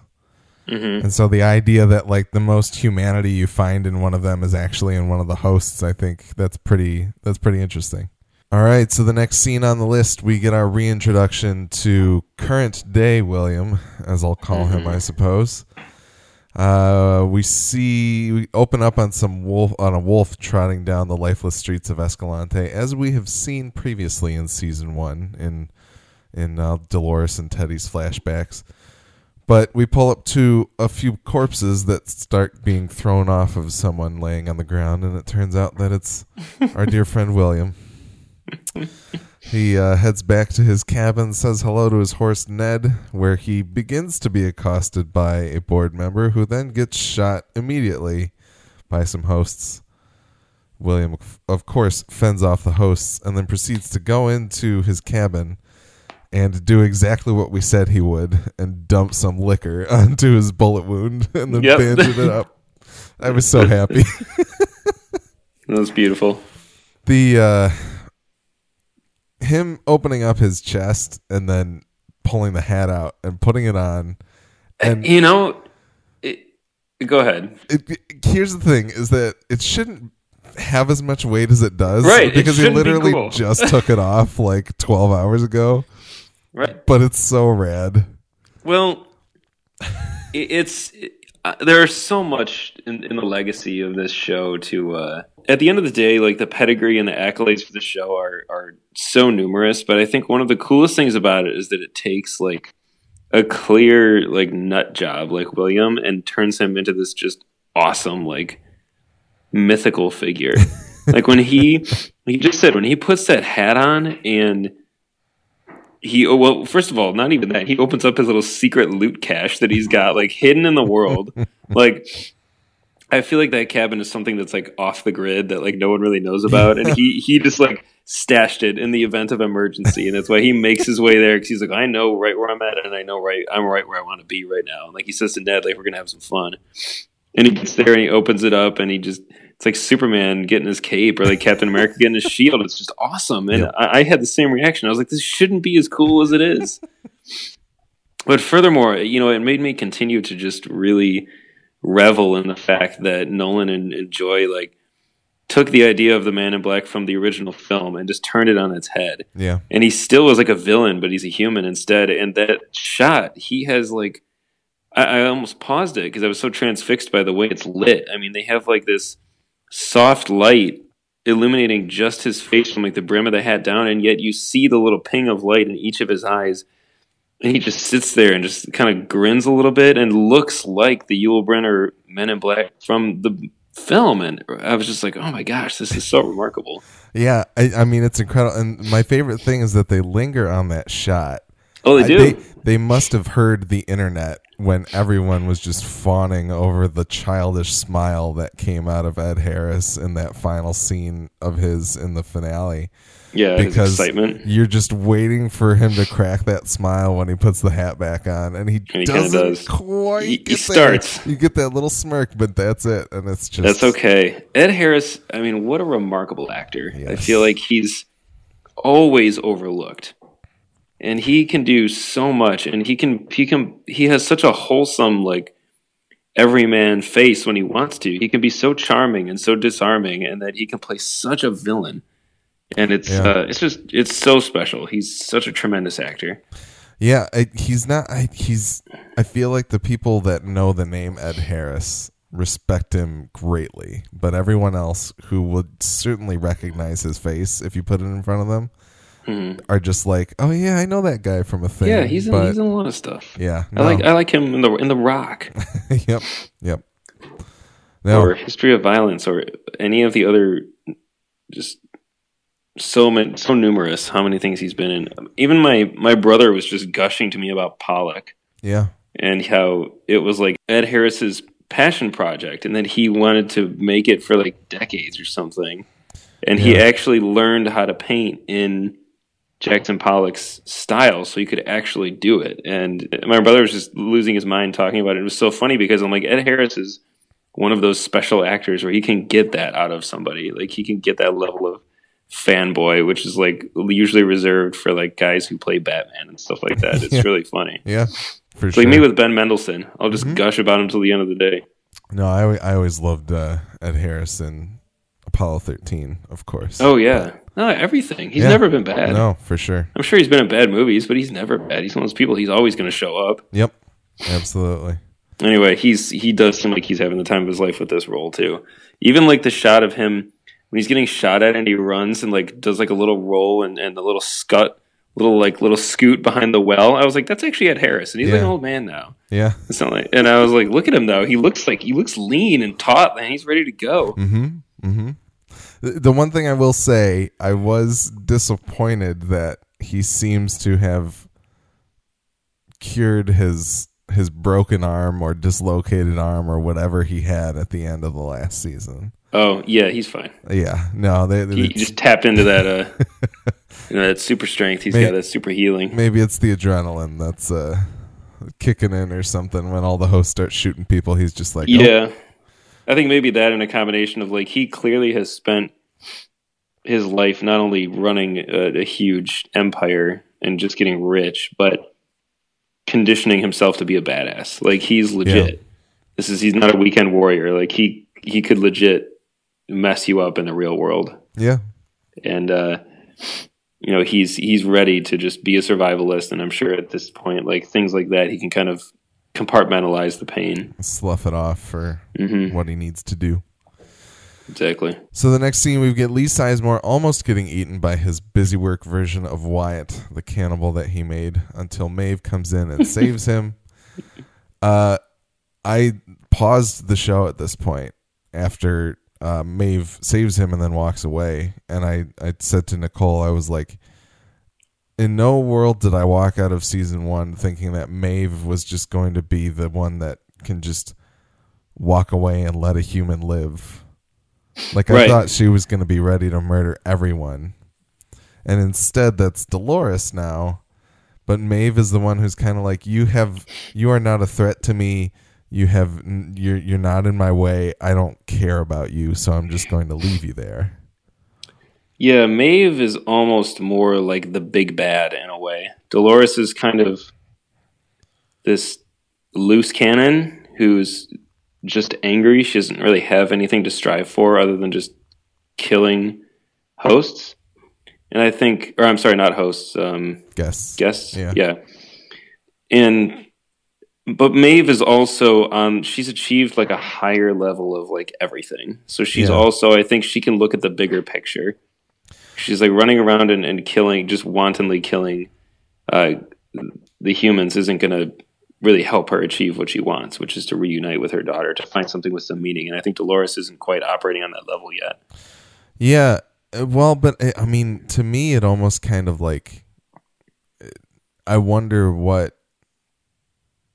[SPEAKER 2] hmm
[SPEAKER 1] And so the idea that like the most humanity you find in one of them is actually in one of the hosts, I think that's pretty that's pretty interesting. All right, so the next scene on the list, we get our reintroduction to current day William, as I'll call him,
[SPEAKER 2] Mhm.
[SPEAKER 1] I suppose. Uh, we see we open up on some wolf on a wolf trotting down the lifeless streets of Escalante, as we have seen previously in season one in in uh, Dolores and Teddy's flashbacks. But we pull up to a few corpses that start being thrown off of someone laying on the ground, and it turns out that it's our dear friend William. He uh, heads back to his cabin, says hello to his horse Ned, where he begins to be accosted by a board member who then gets shot immediately by some hosts. William, of course, fends off the hosts and then proceeds to go into his cabin and do exactly what we said he would and dump some liquor onto his bullet wound and then
[SPEAKER 2] Yep.
[SPEAKER 1] bandage it up. I was so happy.
[SPEAKER 2] That was beautiful.
[SPEAKER 1] the uh him opening up his chest and then pulling the hat out and putting it on and
[SPEAKER 2] You know, it, go ahead.
[SPEAKER 1] it, it- here's the thing is that it shouldn't have as much weight as it does
[SPEAKER 2] Right,
[SPEAKER 1] because he
[SPEAKER 2] shouldn't be
[SPEAKER 1] literally
[SPEAKER 2] cool.
[SPEAKER 1] just took it off like 12 hours ago
[SPEAKER 2] Right.
[SPEAKER 1] but it's so rad
[SPEAKER 2] Well, it, it's it, uh, there's so much in, in the legacy of this show to. Uh, at the end of the day, like the pedigree and the accolades for the show are are so numerous. But I think one of the coolest things about it is that it takes like a clear like nut job like William and turns him into this just awesome like mythical figure. like when he he just said when he puts that hat on and he oh, well first of all not even that he opens up his little secret loot cache that he's got like hidden in the world like i feel like that cabin is something that's like off the grid that like no one really knows about and he he just like stashed it in the event of emergency and that's why he makes his way there because he's like i know right where i'm at and i know right i'm right where i want to be right now and like he says to ned like we're gonna have some fun and he gets there and he opens it up and he just it's like Superman getting his cape or like Captain America getting his shield. It's just awesome. And
[SPEAKER 1] Yep.
[SPEAKER 2] I, I had the same reaction. I was like, this shouldn't be as cool as it is. but furthermore, you know, it made me continue to just really revel in the fact that Nolan and, and Joy like took the idea of the Man in Black from the original film and just turned it on its head
[SPEAKER 1] yeah
[SPEAKER 2] and he still was like a villain, but he's a human instead. And that shot, he has like, I, I almost paused it because I was so transfixed by the way it's lit. I mean, they have like this soft light illuminating just his face from like the brim of the hat down, and yet you see the little ping of light in each of his eyes. And he just sits there and just kind of grins a little bit and looks like the Yul Brynner Men in Black from the film. And I was just like, oh my gosh, this is so remarkable.
[SPEAKER 1] yeah I, I mean it's incredible and my favorite thing is that they linger on that shot
[SPEAKER 2] Oh, they
[SPEAKER 1] I-
[SPEAKER 2] do.
[SPEAKER 1] they, they must have heard the internet when everyone was just fawning over the childish smile that came out of Ed Harris in that final scene of his in the finale.
[SPEAKER 2] Yeah,
[SPEAKER 1] Because
[SPEAKER 2] excitement.
[SPEAKER 1] you're just waiting for him to crack that smile when he puts the hat back on, and he,
[SPEAKER 2] And he
[SPEAKER 1] doesn't
[SPEAKER 2] does.
[SPEAKER 1] quite.
[SPEAKER 2] He- he starts.
[SPEAKER 1] You get that little smirk, but that's it, and it's just
[SPEAKER 2] That's okay. Ed Harris, I mean, what a remarkable actor. I feel like he's always overlooked. And he can do so much and he can he can he has such a wholesome like everyman face when he wants to. He can be so charming and so disarming and that he can play such a villain. And it's
[SPEAKER 1] Yeah.
[SPEAKER 2] uh, it's just it's so special. He's such a tremendous actor.
[SPEAKER 1] Yeah, I, he's not. I, he's. I feel like the people that know the name Ed Harris respect him greatly, but everyone else who would certainly recognize his face if you put it in front of them
[SPEAKER 2] Mhm.
[SPEAKER 1] are just like, "Oh yeah, I know that guy from a thing."
[SPEAKER 2] Yeah, he's in,
[SPEAKER 1] but
[SPEAKER 2] he's in a lot of stuff.
[SPEAKER 1] yeah,
[SPEAKER 2] I like I like him in the in the Rock.
[SPEAKER 1] yep, yep. No,
[SPEAKER 2] or History of Violence or any of the other just so many so numerous how many things he's been in. Even my my brother was just gushing to me about Pollock
[SPEAKER 1] yeah,
[SPEAKER 2] and how it was like Ed Harris's passion project and that he wanted to make it for like decades or something. And he actually learned how to paint in Jackson Pollock's style so he could actually do it. And my brother was just losing his mind talking about it. It was so funny because I'm like, Ed Harris is one of those special actors where he can get that out of somebody. Like he can get that level of fanboy, which is like usually reserved for like guys who play Batman and stuff like that. It's
[SPEAKER 1] Yeah.
[SPEAKER 2] really funny.
[SPEAKER 1] yeah, for
[SPEAKER 2] It's
[SPEAKER 1] sure.
[SPEAKER 2] like me with Ben Mendelsohn. I'll just
[SPEAKER 1] Mhm.
[SPEAKER 2] gush about him till the end of the day.
[SPEAKER 1] no, I I always loved uh, Ed Harris in Apollo thirteen, of course.
[SPEAKER 2] Oh yeah, no, everything. He's
[SPEAKER 1] Yeah.
[SPEAKER 2] never been bad.
[SPEAKER 1] no, for sure.
[SPEAKER 2] I'm sure he's been in bad movies, but he's never bad. He's one of those people. He's always going to show up.
[SPEAKER 1] Yep, absolutely.
[SPEAKER 2] anyway, he's he does seem like he's having the time of his life with this role too. Even like the shot of him when he's getting shot at and he runs and like does like a little roll and, and a little scut, little like little scoot behind the well. I was like, that's actually Ed Harris, and he's like an old man now.
[SPEAKER 1] Yeah.
[SPEAKER 2] It's not like, and I was like, look at him though. He looks like he looks lean and taut, and he's ready to go.
[SPEAKER 1] Mm-hmm. Mm-hmm. The, the one thing I will say, I was disappointed that he seems to have cured his his broken arm or dislocated arm or whatever he had at the end of the last season.
[SPEAKER 2] Oh yeah, he's fine.
[SPEAKER 1] Yeah, no, they,
[SPEAKER 2] He
[SPEAKER 1] it's-
[SPEAKER 2] just tapped into that uh, you know, that super strength. He's
[SPEAKER 1] May-
[SPEAKER 2] got that super healing.
[SPEAKER 1] maybe it's the adrenaline that's uh, kicking in or something. When all the hosts start shooting people, he's just like, oh,
[SPEAKER 2] Yeah, I think maybe that in a combination of like he clearly has spent his life not only running a, a huge empire and just getting rich, but conditioning himself to be a badass. Like he's legit. This is he's not a weekend warrior. Like he he could legit mess you up in the real world.
[SPEAKER 1] yeah,
[SPEAKER 2] and uh, you know he's he's ready to just be a survivalist and i'm sure at this point like things like that he can kind of compartmentalize the pain
[SPEAKER 1] slough it off for
[SPEAKER 2] hmm
[SPEAKER 1] what he needs to do.
[SPEAKER 2] exactly
[SPEAKER 1] So the next scene, we get Lee Sizemore almost getting eaten by his busy work version of Wyatt, the cannibal that he made, until Maeve comes in and saves him. Uh, I paused the show at this point after uh, Maeve saves him and then walks away, and I, I said to Nicole, I was like, in no world did I walk out of season one thinking that Maeve was just going to be the one that can just walk away and let a human live. Like I
[SPEAKER 2] Right.
[SPEAKER 1] thought she was going to be ready to murder everyone. And instead that's Dolores now. But Maeve is the one who's kind of like you have you are not a threat to me. You have you're you're not in my way. I don't care about you, so I'm just going to leave you there.
[SPEAKER 2] yeah maeve is almost more like the big bad in a way dolores is kind of this loose cannon who's just angry she doesn't really have anything to strive for other than just killing hosts and i think or i'm sorry not hosts um
[SPEAKER 1] Guess.
[SPEAKER 2] guests.
[SPEAKER 1] Yeah.
[SPEAKER 2] Yeah. And but Maeve is also um she's achieved like a higher level of like everything. So she's
[SPEAKER 1] Yeah.
[SPEAKER 2] also I think she can look at the bigger picture. She's like running around and, and killing just wantonly killing uh the humans isn't gonna really help her achieve what she wants, which is to reunite with her daughter to find something with some meaning. And I think Dolores isn't quite operating on that level yet.
[SPEAKER 1] Yeah. uh, Well, but I mean, to me, it almost kind of like I wonder what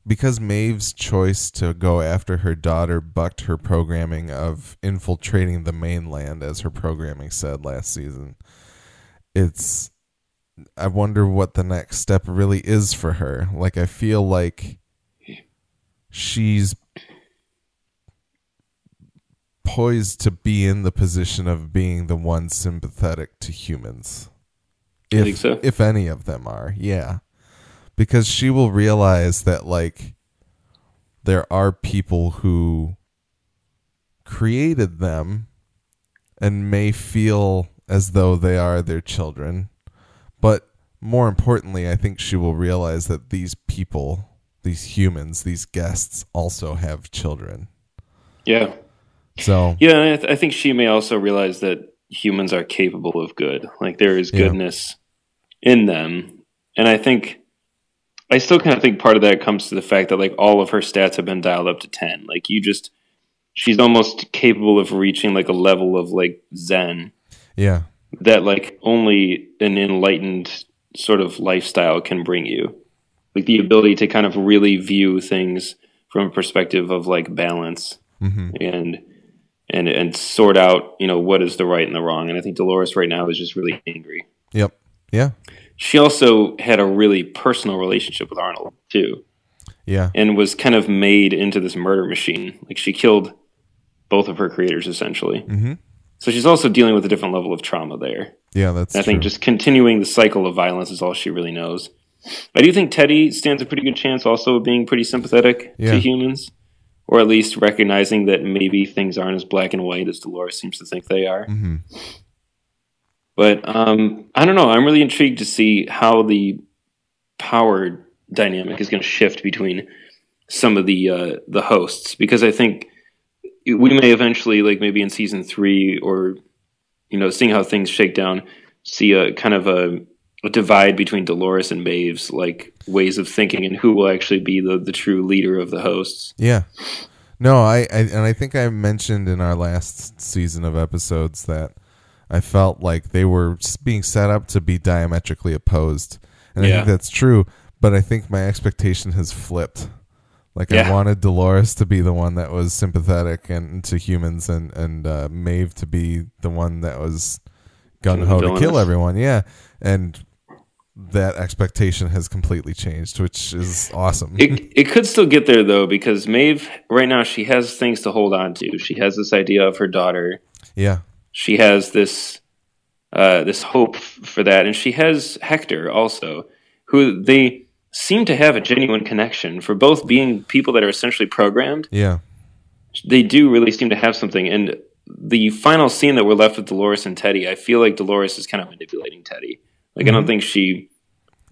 [SPEAKER 1] because Maeve's choice to go after her daughter bucked her programming of infiltrating the mainland, as her programming said last season. It's I wonder what the next step really is for her. Like I feel like she's poised to be in the position of being the one sympathetic to humans.
[SPEAKER 2] I
[SPEAKER 1] If,
[SPEAKER 2] think so.
[SPEAKER 1] if any of them are, yeah. Because she will realize that like there are people who created them and may feel as though they are their children. But more importantly, I think she will realize that these people, these humans, these guests also have children.
[SPEAKER 2] Yeah.
[SPEAKER 1] So,
[SPEAKER 2] Yeah, I, th- I think she may also realize that humans are capable of good. Like there is
[SPEAKER 1] Yeah.
[SPEAKER 2] goodness in them, and I think I still kind of think part of that comes to the fact that like all of her stats have been dialed up to ten. Like you just, she's almost capable of reaching like a level of like zen
[SPEAKER 1] yeah.
[SPEAKER 2] that like only an enlightened sort of lifestyle can bring you. Like the ability to kind of really view things from a perspective of like balance
[SPEAKER 1] mm-hmm.
[SPEAKER 2] and and and sort out you know what is the right and the wrong and i think dolores right now is just really angry
[SPEAKER 1] Yep. Yeah.
[SPEAKER 2] She also had a really personal relationship with arnold too.
[SPEAKER 1] Yeah.
[SPEAKER 2] and was kind of made into this murder machine. Like she killed both of her creators essentially.
[SPEAKER 1] Hmm
[SPEAKER 2] so she's also dealing with a different level of trauma there.
[SPEAKER 1] Yeah, that's
[SPEAKER 2] and i think
[SPEAKER 1] true.
[SPEAKER 2] just continuing the cycle of violence is all she really knows. I do think teddy stands a pretty good chance also of being pretty sympathetic
[SPEAKER 1] Yeah.
[SPEAKER 2] to humans or at least recognizing that maybe things aren't as black and white as dolores seems to think they are.
[SPEAKER 1] Hmm
[SPEAKER 2] But um, I don't know. I'm really intrigued to see how the power dynamic is going to shift between some of the uh, the hosts because I think we may eventually, like maybe in season three or you know, seeing how things shake down, see a kind of a, a divide between Dolores and Maeve's like ways of thinking and who will actually be the the true leader of the hosts.
[SPEAKER 1] Yeah. No, I, I and I think I mentioned in our last season of episodes that I felt like they were being set up to be diametrically opposed, and I think that's true. But I think my expectation has flipped. Like I wanted Dolores to be the one that was sympathetic and to humans, and and uh, Maeve to be the one that was gung ho to kill everyone. Yeah, and that expectation has completely changed, which is awesome.
[SPEAKER 2] It it could still get there though because Maeve right now she has things to hold on to. She has this idea of her daughter.
[SPEAKER 1] yeah,
[SPEAKER 2] She has this uh, this hope for that, and she has Hector also, who they seem to have a genuine connection for both being people that are essentially programmed.
[SPEAKER 1] yeah,
[SPEAKER 2] They do really seem to have something, and the final scene that we're left with Dolores and Teddy, I feel like Dolores is kind of manipulating Teddy. Like I don't think she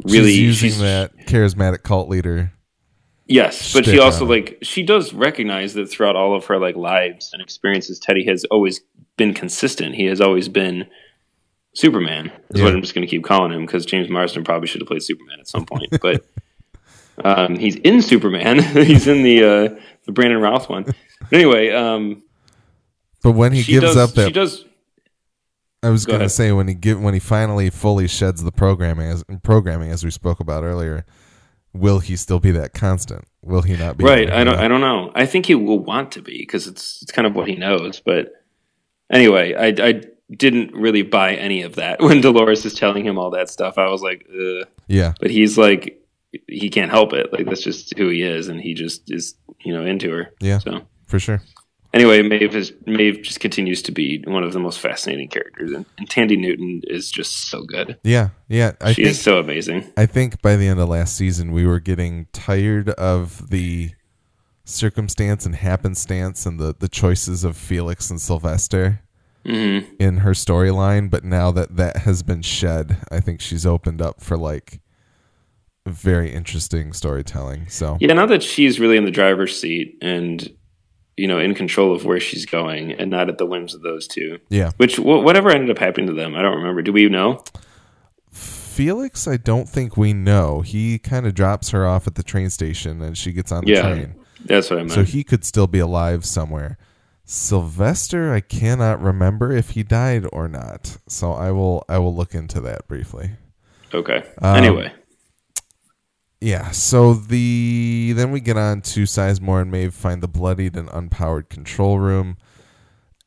[SPEAKER 2] really
[SPEAKER 1] she's using
[SPEAKER 2] she's-
[SPEAKER 1] that charismatic cult leader.
[SPEAKER 2] Yes, but she also like she does recognize that throughout all of her like lives and experiences, Teddy has always been consistent. He has always been Superman. Is what I'm just going to keep calling him because James Marsden probably should have played Superman at some point. but um, he's in Superman. he's in the uh, the Brandon Routh one. But anyway, um,
[SPEAKER 1] But when he gives
[SPEAKER 2] does.
[SPEAKER 1] up that,
[SPEAKER 2] she does.
[SPEAKER 1] I was
[SPEAKER 2] Go
[SPEAKER 1] going to
[SPEAKER 2] ahead.
[SPEAKER 1] say when he give when he finally fully sheds the programming as programming as we spoke about earlier, will he still be that constant? Will he not be
[SPEAKER 2] Right. I don't. I don't know. I think he will want to be because it's it's kind of what he knows. But anyway, I I didn't really buy any of that when Dolores is telling him all that stuff. I was like, Ugh.
[SPEAKER 1] Yeah,
[SPEAKER 2] but he's like, he can't help it. Like that's just who he is, and he just is, you know, into her.
[SPEAKER 1] Yeah.
[SPEAKER 2] So
[SPEAKER 1] for sure.
[SPEAKER 2] anyway, Maeve is Maeve just continues to be one of the most fascinating characters, and, and Thandie Newton is just so good.
[SPEAKER 1] Yeah, yeah. I
[SPEAKER 2] she
[SPEAKER 1] think
[SPEAKER 2] is so amazing.
[SPEAKER 1] I think by the end of last season we were getting tired of the circumstance and happenstance and the the choices of Felix and Sylvester
[SPEAKER 2] hmm
[SPEAKER 1] in her storyline, but now that that has been shed, I think she's opened up for like very interesting storytelling. So
[SPEAKER 2] Yeah, now that she's really in the driver's seat and you know in control of where she's going, and not at the whims of those two.
[SPEAKER 1] yeah.
[SPEAKER 2] Which wh- whatever ended up happening to them, I don't remember. Do we know?
[SPEAKER 1] Felix, I don't think we know. He kind of drops her off at the train station and she gets on the
[SPEAKER 2] Yeah.
[SPEAKER 1] train.
[SPEAKER 2] That's what I meant.
[SPEAKER 1] So he could still be alive somewhere. Sylvester, I cannot remember if he died or not. So I will I will look into that briefly.
[SPEAKER 2] okay.
[SPEAKER 1] Um,
[SPEAKER 2] anyway,
[SPEAKER 1] Yeah, so the then we get on to Sizemore and Maeve find the bloodied and unpowered control room.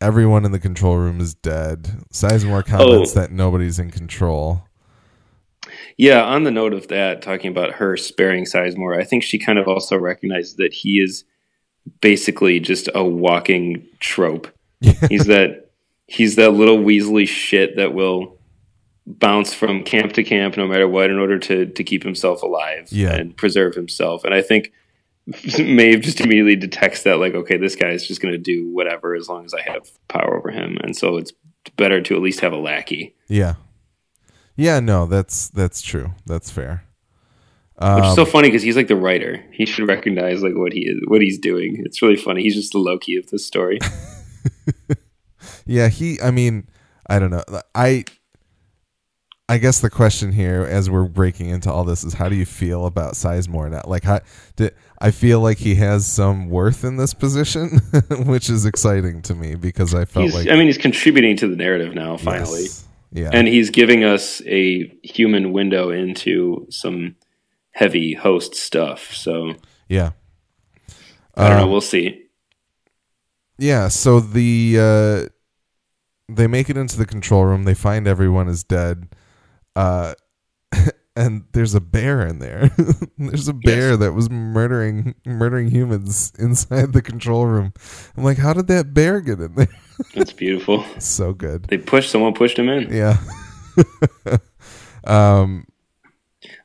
[SPEAKER 1] Everyone in the control room is dead. Sizemore comments
[SPEAKER 2] Oh.
[SPEAKER 1] that nobody's in control.
[SPEAKER 2] Yeah, on the note of that, talking about her sparing Sizemore, I think she kind of also recognized that he is basically just a walking trope. He's that he's that little Weasley shit that will bounce from camp to camp no matter what in order to to keep himself alive
[SPEAKER 1] Yeah.
[SPEAKER 2] and preserve himself. And I think Maeve just immediately detects that like, okay, this guy is just gonna do whatever as long as I have power over him. And so it's better to at least have a lackey.
[SPEAKER 1] Yeah. Yeah, no, that's that's true. That's fair.
[SPEAKER 2] Which
[SPEAKER 1] Um,
[SPEAKER 2] is so funny because he's like the writer. He should recognize like what he is, what he's doing. It's really funny. He's just the Loki of this story.
[SPEAKER 1] Yeah, he. I mean, I don't know. I. I guess the question here, as we're breaking into all this, is how do you feel about Sizemore now? Like, how, do, I feel like he has some worth in this position, which is exciting to me because I felt
[SPEAKER 2] He's,
[SPEAKER 1] like
[SPEAKER 2] I mean, he's contributing to the narrative now finally,
[SPEAKER 1] Yes. yeah,
[SPEAKER 2] and he's giving us a human window into some heavy host stuff. So
[SPEAKER 1] yeah.
[SPEAKER 2] I don't know.
[SPEAKER 1] Um,
[SPEAKER 2] We'll see.
[SPEAKER 1] Yeah, so the uh they make it into the control room, they find everyone is dead. Uh and there's a bear in there. there's a bear
[SPEAKER 2] Yes.
[SPEAKER 1] that was murdering murdering humans inside the control room. I'm like, how did that bear get in there?
[SPEAKER 2] That's beautiful.
[SPEAKER 1] so good.
[SPEAKER 2] They pushed. Someone pushed him in.
[SPEAKER 1] Yeah. um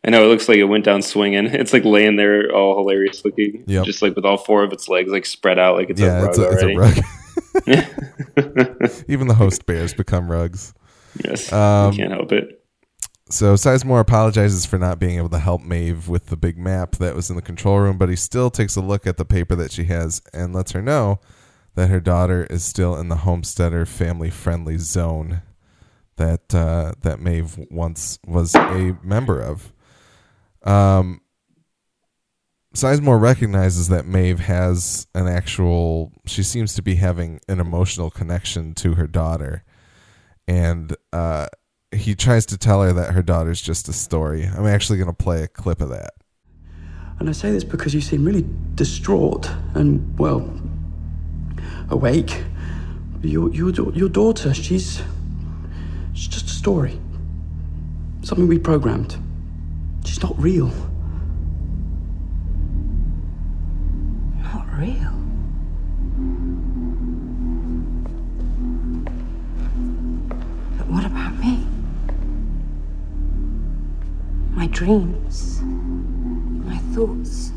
[SPEAKER 2] I know. It looks like it went down swinging. It's like laying there, all hilarious looking.
[SPEAKER 1] Yep.
[SPEAKER 2] Just like with all four of its legs like spread out, like it's
[SPEAKER 1] yeah,
[SPEAKER 2] a rug
[SPEAKER 1] it's a, it's a rug. Even the host bears become rugs.
[SPEAKER 2] yes,
[SPEAKER 1] Um,
[SPEAKER 2] you can't help it.
[SPEAKER 1] so Sizemore apologizes for not being able to help Maeve with the big map that was in the control room, but he still takes a look at the paper that she has and lets her know that her daughter is still in the homesteader family friendly zone that uh, that Maeve once was a member of. Um, Sizemore recognizes that Maeve has an actual. She seems to be having an emotional connection to her daughter, and uh, he tries to tell her that her daughter's just a story. I'm actually going to play a clip of that.
[SPEAKER 3] And I say this because you seem really distraught and, well, awake. Your, your, your daughter, she's. She's just a story. Something we programmed. She's not real.
[SPEAKER 4] Not real. But what about me? My dreams, my thoughts,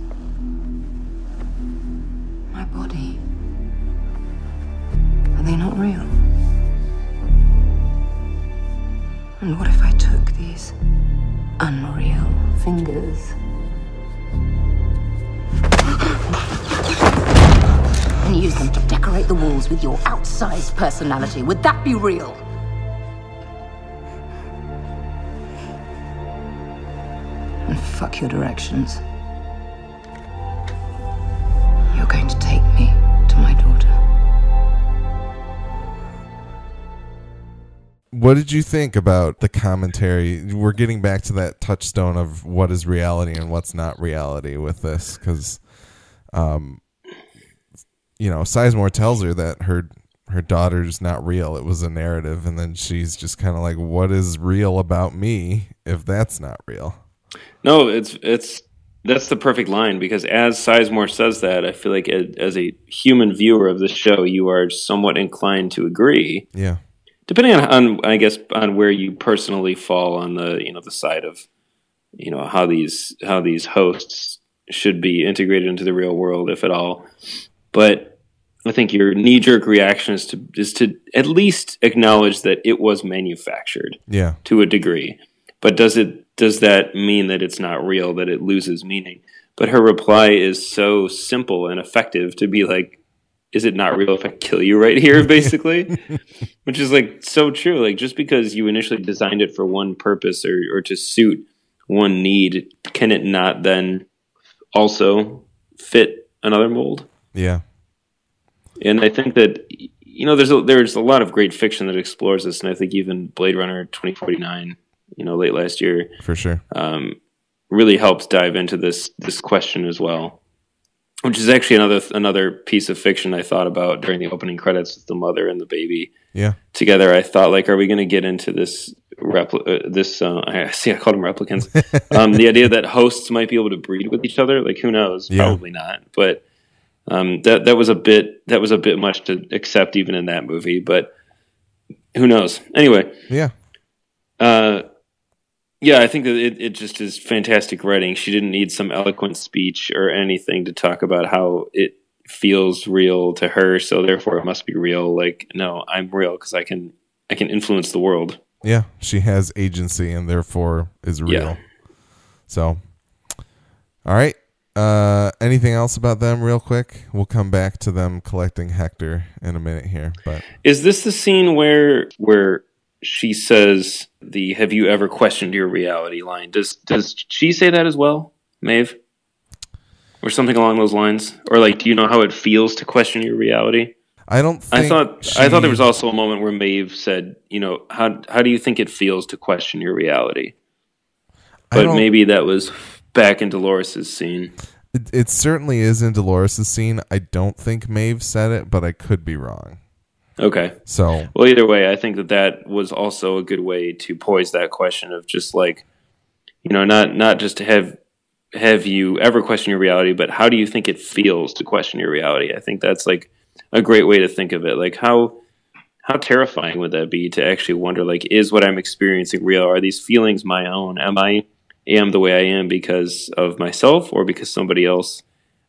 [SPEAKER 4] with your personality? Would that be real? And fuck your directions. You're going to take me to my daughter.
[SPEAKER 1] What did you think about the commentary? We're getting back to that touchstone of what is reality and what's not reality with this, because, um, you know, Sizemore tells her that her her daughter's not real. It was a narrative, and then she's just kind of like, "What is real about me if that's not real?"
[SPEAKER 2] No, it's it's that's the perfect line because as Sizemore says that, I feel like as a human viewer of the show, you are somewhat inclined to agree.
[SPEAKER 1] Yeah,
[SPEAKER 2] depending on, on I guess on where you personally fall on the you know the side of you know how these how these hosts should be integrated into the real world, if at all. But I think your knee jerk reaction is to is to at least acknowledge that it was manufactured
[SPEAKER 1] yeah,
[SPEAKER 2] to a degree. But does it does that mean that it's not real, that it loses meaning? But her reply is so simple and effective to be like, is it not real if I kill you right here, basically? Which is like so true. Like just because you initially designed it for one purpose or, or to suit one need, can it not then also fit another mold?
[SPEAKER 1] yeah,
[SPEAKER 2] And I think that you know there's a, there's a lot of great fiction that explores this, and I think even Blade Runner 2049, you know, late last year,
[SPEAKER 1] for sure.
[SPEAKER 2] um, really helps dive into this this question as well. Which is actually another another piece of fiction I thought about during the opening credits with the mother and the baby
[SPEAKER 1] Yeah,
[SPEAKER 2] together. I thought like, are we going to get into this repli- uh, this? Uh, I see, I called them replicants. um, the idea that hosts might be able to breed with each other, like who knows?
[SPEAKER 1] Yeah.
[SPEAKER 2] Probably not. But um, that that was a bit that was a bit much to accept even in that movie. But who knows? Anyway,
[SPEAKER 1] yeah,
[SPEAKER 2] uh, yeah, I think that it, it just is fantastic writing. She didn't need some eloquent speech or anything to talk about how it feels real to her, so therefore it must be real. Like, no, I'm real because I can I can influence the world.
[SPEAKER 1] yeah. She has agency and therefore is real.
[SPEAKER 2] Yeah.
[SPEAKER 1] So, all right. Uh, anything else about them, real quick? We'll come back to them collecting Hector in a minute here, but
[SPEAKER 2] Is this the scene where where she says the "Have you ever questioned your reality?" line? Does does she say that as well, Maeve, or something along those lines? Or like, do you know how it feels to question your reality?
[SPEAKER 1] I don't. Think
[SPEAKER 2] I thought
[SPEAKER 1] she-
[SPEAKER 2] I thought there was also a moment where Maeve said, you know, how how do you think it feels to question your reality? But maybe that was back in Dolores's scene.
[SPEAKER 1] It, it certainly is in Dolores's scene. I don't think Maeve said it, but I could be wrong.
[SPEAKER 2] Okay.
[SPEAKER 1] So
[SPEAKER 2] Well, either way, I think that that was also a good way to poise that question of just like, you know, not not just to have have you ever question your reality, but how do you think it feels to question your reality? I think that's like a great way to think of it. Like how how terrifying would that be to actually wonder like is what I'm experiencing real? Are these feelings my own? Am I am the way I am because of myself or because somebody else?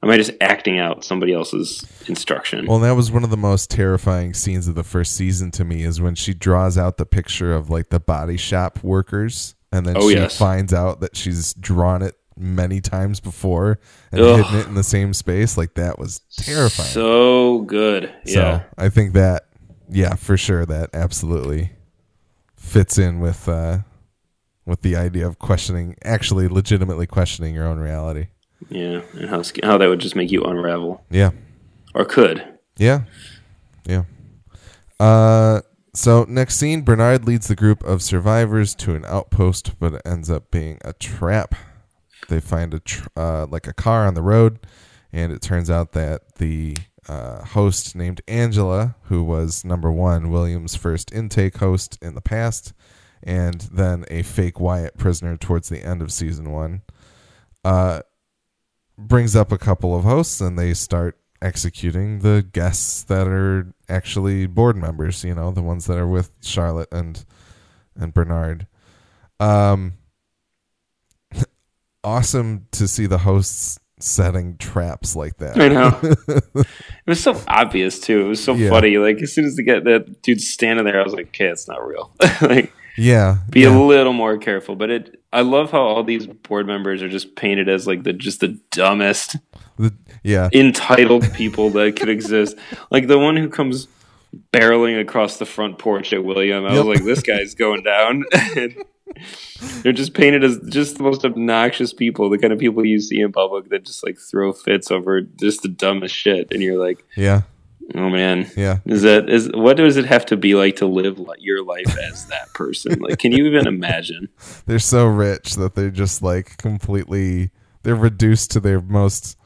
[SPEAKER 2] Am I just acting out somebody else's instruction?
[SPEAKER 1] Well, that was one of the most terrifying scenes of the first season to me is when she draws out the picture of like the body shop workers and then
[SPEAKER 2] Oh,
[SPEAKER 1] she
[SPEAKER 2] yes.
[SPEAKER 1] finds out that she's drawn it many times before and
[SPEAKER 2] Ugh.
[SPEAKER 1] hidden it in the same space. Like that was terrifying.
[SPEAKER 2] So good. Yeah.
[SPEAKER 1] So I think that, yeah, for sure, that absolutely fits in with uh, with the idea of questioning, actually, legitimately questioning your own reality.
[SPEAKER 2] Yeah. And how how that would just make you unravel
[SPEAKER 1] Yeah,
[SPEAKER 2] or could.
[SPEAKER 1] yeah, yeah. Uh, so next scene, Bernard leads the group of survivors to an outpost, but it ends up being a trap. They find a tr- uh, like a car on the road, and it turns out that the uh, host named Angela, who was number one William's first intake host in the past, and then a fake Wyatt prisoner towards the end of season one, uh, brings up a couple of hosts, and they start executing the guests that are actually board members. You know, the ones that are with Charlotte and and Bernard. Um, awesome to see the hosts setting traps like that.
[SPEAKER 2] I know. it was so obvious too. It was so
[SPEAKER 1] Yeah.
[SPEAKER 2] funny. Like as soon as they get that dude standing there, I was like, "Okay, it's not real." like,
[SPEAKER 1] Yeah,
[SPEAKER 2] be
[SPEAKER 1] yeah.
[SPEAKER 2] a little more careful. But it, I love how all these board members are just painted as like the just the dumbest,
[SPEAKER 1] The- yeah,
[SPEAKER 2] entitled people that could exist. Like the one who comes barreling across the front porch at William. I
[SPEAKER 1] Yep.
[SPEAKER 2] was like, "This guy's going down." They're just painted as just the most obnoxious people, the kind of people you see in public that just like throw fits over just the dumbest shit, and you're like,
[SPEAKER 1] yeah,
[SPEAKER 2] Oh man,
[SPEAKER 1] yeah.
[SPEAKER 2] is that is what does it have to be like to live li- your life as that person? Like, can you even imagine?
[SPEAKER 1] They're so rich that they're just like completely. They're reduced to their most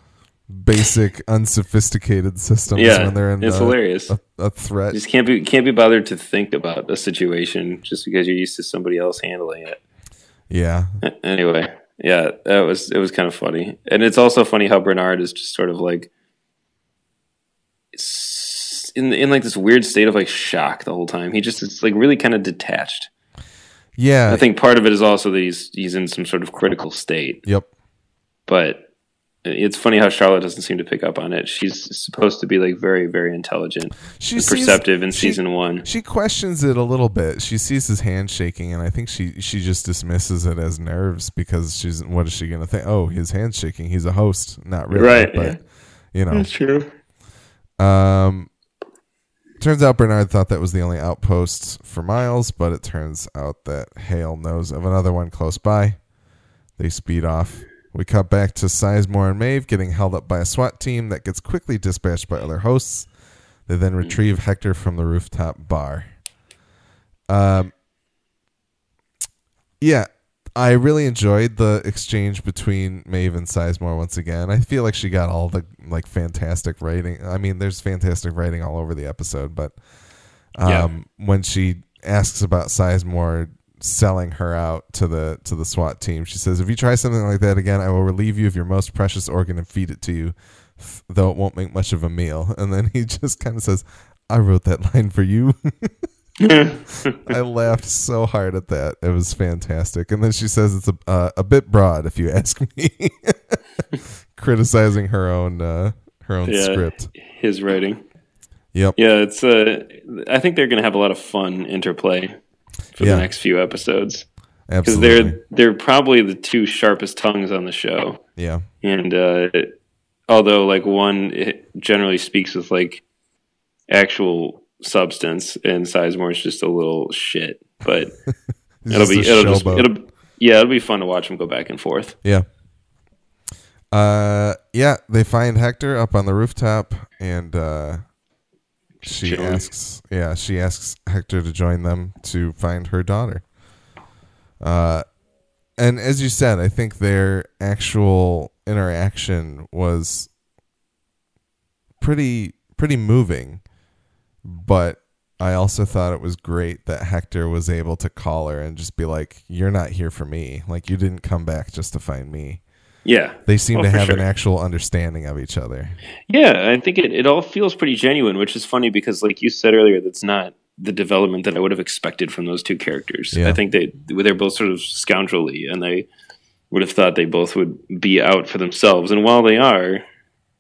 [SPEAKER 1] basic, unsophisticated systems
[SPEAKER 2] Yeah,
[SPEAKER 1] when they're in
[SPEAKER 2] it's
[SPEAKER 1] a,
[SPEAKER 2] hilarious.
[SPEAKER 1] a, a threat.
[SPEAKER 2] Just can't be can't be bothered to think about a situation just because you're used to somebody else handling it.
[SPEAKER 1] yeah,
[SPEAKER 2] Anyway, yeah, that was it was kind of funny, and it's also funny how Bernard is just sort of like in in like this weird state of like shock the whole time. He just is like really kind of detached.
[SPEAKER 1] yeah.
[SPEAKER 2] I think part of it is also that he's he's in some sort of critical state.
[SPEAKER 1] Yep.
[SPEAKER 2] but it's funny how Charlotte doesn't seem to pick up on it. She's supposed to be like very, very intelligent,
[SPEAKER 1] She
[SPEAKER 2] and
[SPEAKER 1] sees-
[SPEAKER 2] perceptive in
[SPEAKER 1] she-
[SPEAKER 2] season one.
[SPEAKER 1] She questions it a little bit. She sees his hand shaking, and I think she she just dismisses it as nerves because she's what is she gonna think? Oh, his hand's shaking. He's a host, not really.
[SPEAKER 2] Right,
[SPEAKER 1] But
[SPEAKER 2] yeah.
[SPEAKER 1] you know, that's
[SPEAKER 2] true.
[SPEAKER 1] Um, turns out Bernard thought that was the only outpost for miles, but it turns out that Hale knows of another one close by. They speed off. We cut back to Sizemore and Maeve getting held up by a SWAT team that gets quickly dispatched by other hosts. They then retrieve Hector from the rooftop bar. Um, yeah, I really enjoyed the exchange between Maeve and Sizemore once again. I feel like she got all the like fantastic writing. I mean, there's fantastic writing all over the episode, but um, when she asks about Sizemore selling her out to the to the SWAT team, she says, "If you try something like that again, I will relieve you of your most precious organ and feed it to you, though it won't make much of a meal." And then he just kind of says, "I wrote that line for you." I laughed so hard at that. It was fantastic. And then she says it's a uh, a bit broad, if you ask me, criticizing her own uh, her own
[SPEAKER 2] Yeah,
[SPEAKER 1] script.
[SPEAKER 2] his writing.
[SPEAKER 1] Yep.
[SPEAKER 2] Yeah, it's. Uh, I think they're going to have a lot of fun interplay for
[SPEAKER 1] Yeah.
[SPEAKER 2] the next few episodes because they're they're probably the two sharpest tongues on the show.
[SPEAKER 1] yeah.
[SPEAKER 2] and uh, although like one it generally speaks with like actual substance and sizemore is just a little shit but it'll be it'll just it'll yeah it'll be fun to watch them go back and forth
[SPEAKER 1] Yeah. Uh, yeah, they find Hector up on the rooftop, and uh, she
[SPEAKER 2] Chilling.
[SPEAKER 1] asks, yeah, she asks Hector to join them to find her daughter. Uh, and as you said, I think their actual interaction was pretty pretty moving, but I also thought it was great that Hector was able to call her and just be like, "You're not here for me. Like you didn't come back just to find me."
[SPEAKER 2] yeah
[SPEAKER 1] They seem
[SPEAKER 2] Oh,
[SPEAKER 1] to have an actual understanding of each other.
[SPEAKER 2] yeah i think it, it all feels pretty genuine which is funny because like you said earlier that's not the development that i would have expected from those two characters
[SPEAKER 1] Yeah.
[SPEAKER 2] i think they they're both sort of scoundrelly and they would have thought they both would be out for themselves and while they are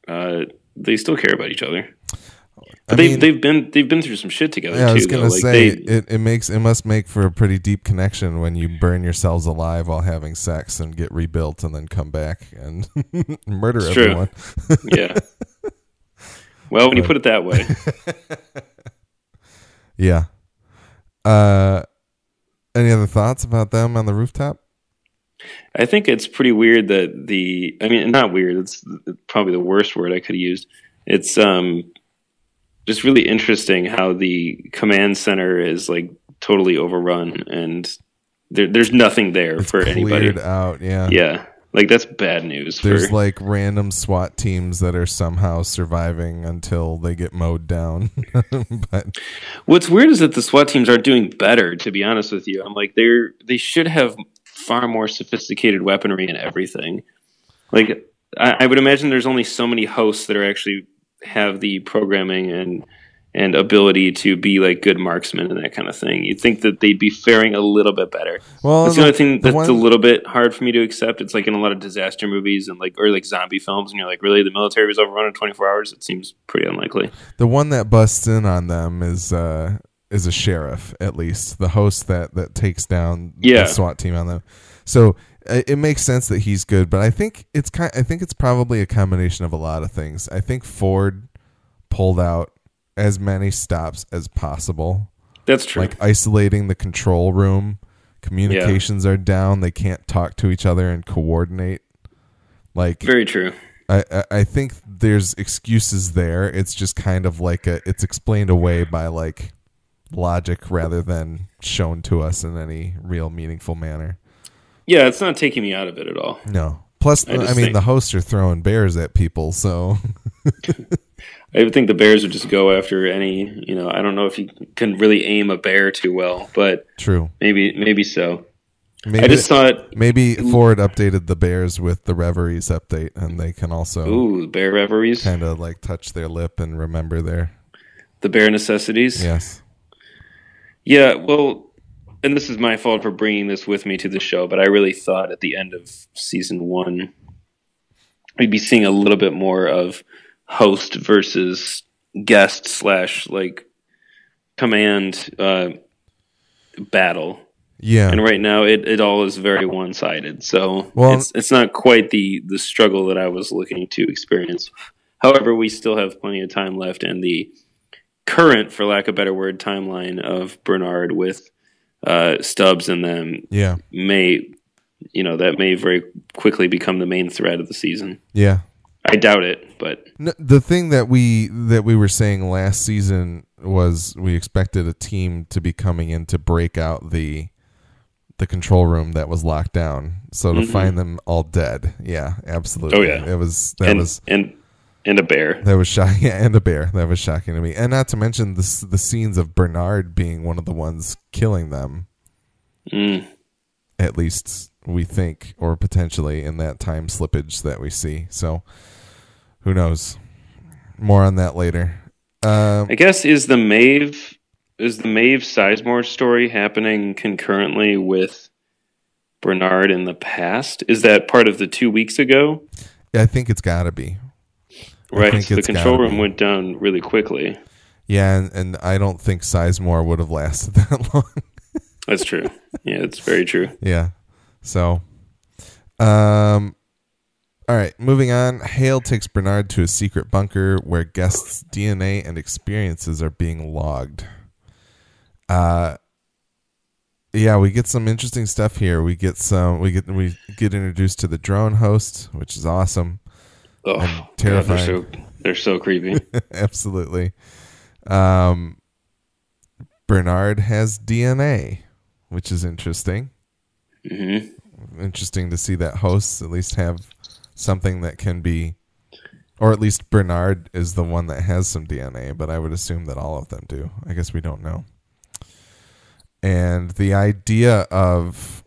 [SPEAKER 2] uh, they still care about each other
[SPEAKER 1] I
[SPEAKER 2] they've
[SPEAKER 1] mean,
[SPEAKER 2] they've been they've been through some shit together
[SPEAKER 1] yeah, I was gonna
[SPEAKER 2] though. Like,
[SPEAKER 1] say
[SPEAKER 2] they-
[SPEAKER 1] it, it makes it must make for a pretty deep connection when you burn yourselves alive while having sex and get rebuilt and then come back and murder everyone.
[SPEAKER 2] yeah. Well, when you put it that way,
[SPEAKER 1] Yeah. Uh, any other thoughts about them on the rooftop?
[SPEAKER 2] I think it's pretty weird that the I mean not weird, it's probably the worst word I could have used. It's um just really interesting how the command center is like totally overrun and there, there's nothing there for anybody.
[SPEAKER 1] Out. Yeah.
[SPEAKER 2] Yeah. Like that's bad news
[SPEAKER 1] There's
[SPEAKER 2] for
[SPEAKER 1] like random SWAT teams that are somehow surviving until they get mowed down. but
[SPEAKER 2] What's weird is that the SWAT teams aren't doing better. To be honest with you, I'm like they're they should have far more sophisticated weaponry and everything. Like I, I would imagine there's only so many hosts that are actually have the programming and and ability to be like good marksmen and that kind of thing. You'd think that they'd be faring a little bit better.
[SPEAKER 1] well,
[SPEAKER 2] That's the only thing that's
[SPEAKER 1] one-
[SPEAKER 2] a little bit hard for me to accept. It's like in a lot of disaster movies and like or like zombie films, and you're like, really, the military was overrun in 24 hours? It seems pretty unlikely.
[SPEAKER 1] The one that busts in on them is uh is a sheriff, at least the host that that takes down
[SPEAKER 2] Yeah.
[SPEAKER 1] the SWAT team on them. So it makes sense that he's good, but I think it's kind. I think it's probably a combination of a lot of things. I think Ford pulled out as many stops as possible,
[SPEAKER 2] That's true.
[SPEAKER 1] like isolating the control room. Communications are down; they can't talk to each other and coordinate. Like
[SPEAKER 2] Very true.
[SPEAKER 1] I, I- I think there's excuses there. It's just kind of like a, it's explained away by like logic rather than shown to us in any real meaningful manner.
[SPEAKER 2] Yeah, it's not taking me out of it at all.
[SPEAKER 1] No. Plus,
[SPEAKER 2] I
[SPEAKER 1] I, mean,
[SPEAKER 2] think-
[SPEAKER 1] the hosts are throwing bears at people, so
[SPEAKER 2] I would think the Bears would just go after any. You know, I don't know if you can really aim a bear too well, but
[SPEAKER 1] true.
[SPEAKER 2] maybe maybe so.
[SPEAKER 1] Maybe,
[SPEAKER 2] I just thought,
[SPEAKER 1] maybe Ford updated the bears with the Reveries update, and they can also
[SPEAKER 2] ooh, bear reveries,
[SPEAKER 1] kind of like touch their lip and remember their
[SPEAKER 2] the bear necessities.
[SPEAKER 1] yes.
[SPEAKER 2] Yeah, well, and this is my fault for bringing this with me to the show, but I really thought at the end of season one, we'd be seeing a little bit more of host versus guest slash like command uh, battle.
[SPEAKER 1] Yeah.
[SPEAKER 2] And right now, it, it all is very one sided. So
[SPEAKER 1] Well-
[SPEAKER 2] it's it's not quite the the struggle that I was looking to experience. However, we still have plenty of time left, and the current, for lack of a better word, timeline of Bernard with uh, Stubbs and them
[SPEAKER 1] yeah.
[SPEAKER 2] may, you know, that may very quickly become the main thread of the season.
[SPEAKER 1] Yeah.
[SPEAKER 2] I doubt it, but
[SPEAKER 1] No, the thing that we that we were saying last season was we expected a team to be coming in to break out the the control room that was locked down. So to find them all dead, yeah, absolutely.
[SPEAKER 2] Mm-hmm. Oh, yeah.
[SPEAKER 1] it was that
[SPEAKER 2] and
[SPEAKER 1] was
[SPEAKER 2] and and a bear.
[SPEAKER 1] that was shocking. Yeah, and a bear that was shocking to me, and not to mention the the scenes of Bernard being one of the ones killing them.
[SPEAKER 2] Mm.
[SPEAKER 1] At least we think, or potentially in that time slippage that we see. So who knows? More on that later. Um,
[SPEAKER 2] I guess is the Maeve is the Maeve Sizemore story happening concurrently with Bernard in the past? Is that part of the two weeks ago?
[SPEAKER 1] I think it's got to be.
[SPEAKER 2] Right. So the control room
[SPEAKER 1] be.
[SPEAKER 2] went down really quickly.
[SPEAKER 1] Yeah, and, and I don't think Sizemore would have lasted that long.
[SPEAKER 2] That's true. yeah, it's very true.
[SPEAKER 1] yeah. So, um, all right, moving on. Hale takes Bernard to a secret bunker where guests' DNA and experiences are being logged. Uh, yeah, we get some interesting stuff here. We get some. We get we get introduced to the drone host, which is awesome.
[SPEAKER 2] Oh,
[SPEAKER 1] And
[SPEAKER 2] God,
[SPEAKER 1] terrifying.
[SPEAKER 2] they're so they're so creepy.
[SPEAKER 1] Absolutely. Um, Bernard has DNA, which is interesting.
[SPEAKER 2] hmm
[SPEAKER 1] Interesting to see that hosts at least have something that can be, or at least Bernard is the one that has some DNA, but I would assume that all of them do. I guess we don't know. And the idea of,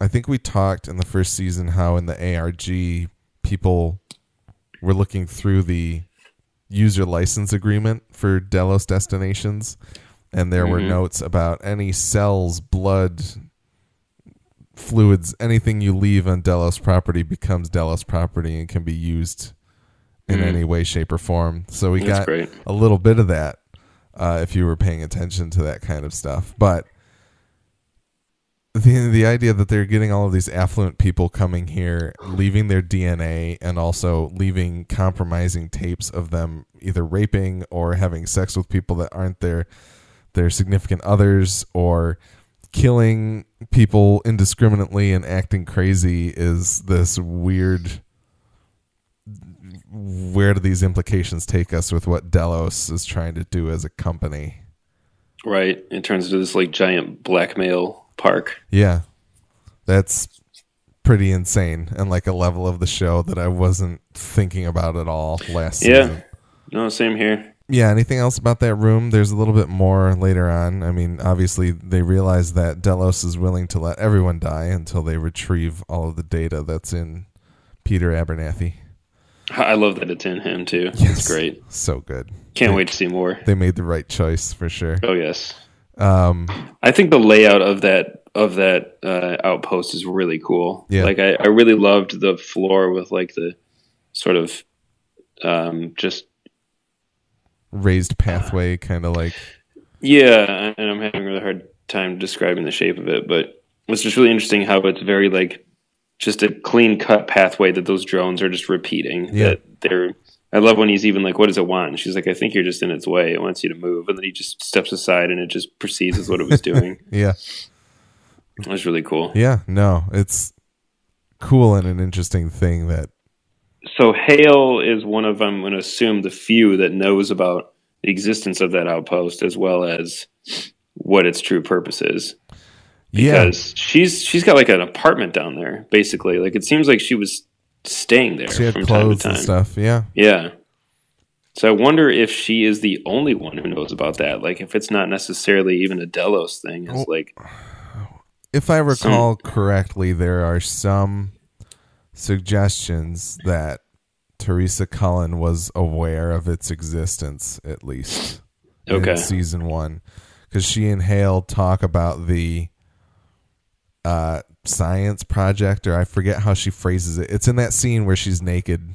[SPEAKER 1] I think we talked in the first season how in the ARG people were looking through the user license agreement for Delos destinations, and there were
[SPEAKER 2] Mhm.
[SPEAKER 1] notes about any cells, blood, fluids, anything you leave on Delos property becomes Delos property and can be used in any way, shape, or form. So we
[SPEAKER 2] Mm. That's
[SPEAKER 1] got
[SPEAKER 2] great.
[SPEAKER 1] a little bit of that uh, if you were paying attention to that kind of stuff. But the the idea that they're getting all of these affluent people coming here, leaving their DNA, and also leaving compromising tapes of them either raping or having sex with people that aren't their their significant others or killing people indiscriminately and acting crazy is this weird where do these implications take us with what Delos is trying to do as a company?
[SPEAKER 2] Right. It turns into this like giant blackmail park.
[SPEAKER 1] Yeah. That's pretty insane and like a level of the show that I wasn't thinking about at all last
[SPEAKER 2] Yeah.
[SPEAKER 1] season.
[SPEAKER 2] No, same here.
[SPEAKER 1] Yeah, anything else about that room? There's a little bit more later on. I mean, obviously they realize that Delos is willing to let everyone die until they retrieve all of the data that's in Peter Abernathy.
[SPEAKER 2] I love that it's in him too.
[SPEAKER 1] Yes.
[SPEAKER 2] It's great.
[SPEAKER 1] So good.
[SPEAKER 2] Can't wait to see more.
[SPEAKER 1] They made the right choice for sure.
[SPEAKER 2] Oh yes.
[SPEAKER 1] Um
[SPEAKER 2] I think the layout of that of that uh, outpost is really cool.
[SPEAKER 1] Yeah.
[SPEAKER 2] Like I, I really loved the floor with like the sort of um just
[SPEAKER 1] raised pathway kind of like
[SPEAKER 2] yeah, and I'm having a really hard time describing the shape of it, but it's just really interesting how it's very like just a clean cut pathway that those drones are just repeating.
[SPEAKER 1] Yeah.
[SPEAKER 2] That they're I love when he's even like, "What does it want?" And she's like, "I think you're just in its way. It wants you to move." And then he just steps aside, and it just proceeds as what it was doing.
[SPEAKER 1] yeah.
[SPEAKER 2] it was really cool.
[SPEAKER 1] Yeah, no, it's cool and an interesting thing that
[SPEAKER 2] so Hale is one of I'm going to assume the few that knows about the existence of that outpost as well as what its true purpose is.
[SPEAKER 1] yeah,
[SPEAKER 2] Because she's she's got like an apartment down there, basically. Like it seems like she was staying there
[SPEAKER 1] she had
[SPEAKER 2] from time to
[SPEAKER 1] clothes
[SPEAKER 2] time.
[SPEAKER 1] and stuff. Yeah.
[SPEAKER 2] Yeah. So I wonder if she is the only one who knows about that. Like if it's not necessarily even a Delos thing. It's
[SPEAKER 1] Oh.
[SPEAKER 2] like
[SPEAKER 1] If I recall correctly, there are some suggestions that Teresa Cullen was aware of its existence at least
[SPEAKER 2] Okay.
[SPEAKER 1] in season one, because she and Hale talk about the uh, science project, or I forget how she phrases it. It's in that scene where she's naked,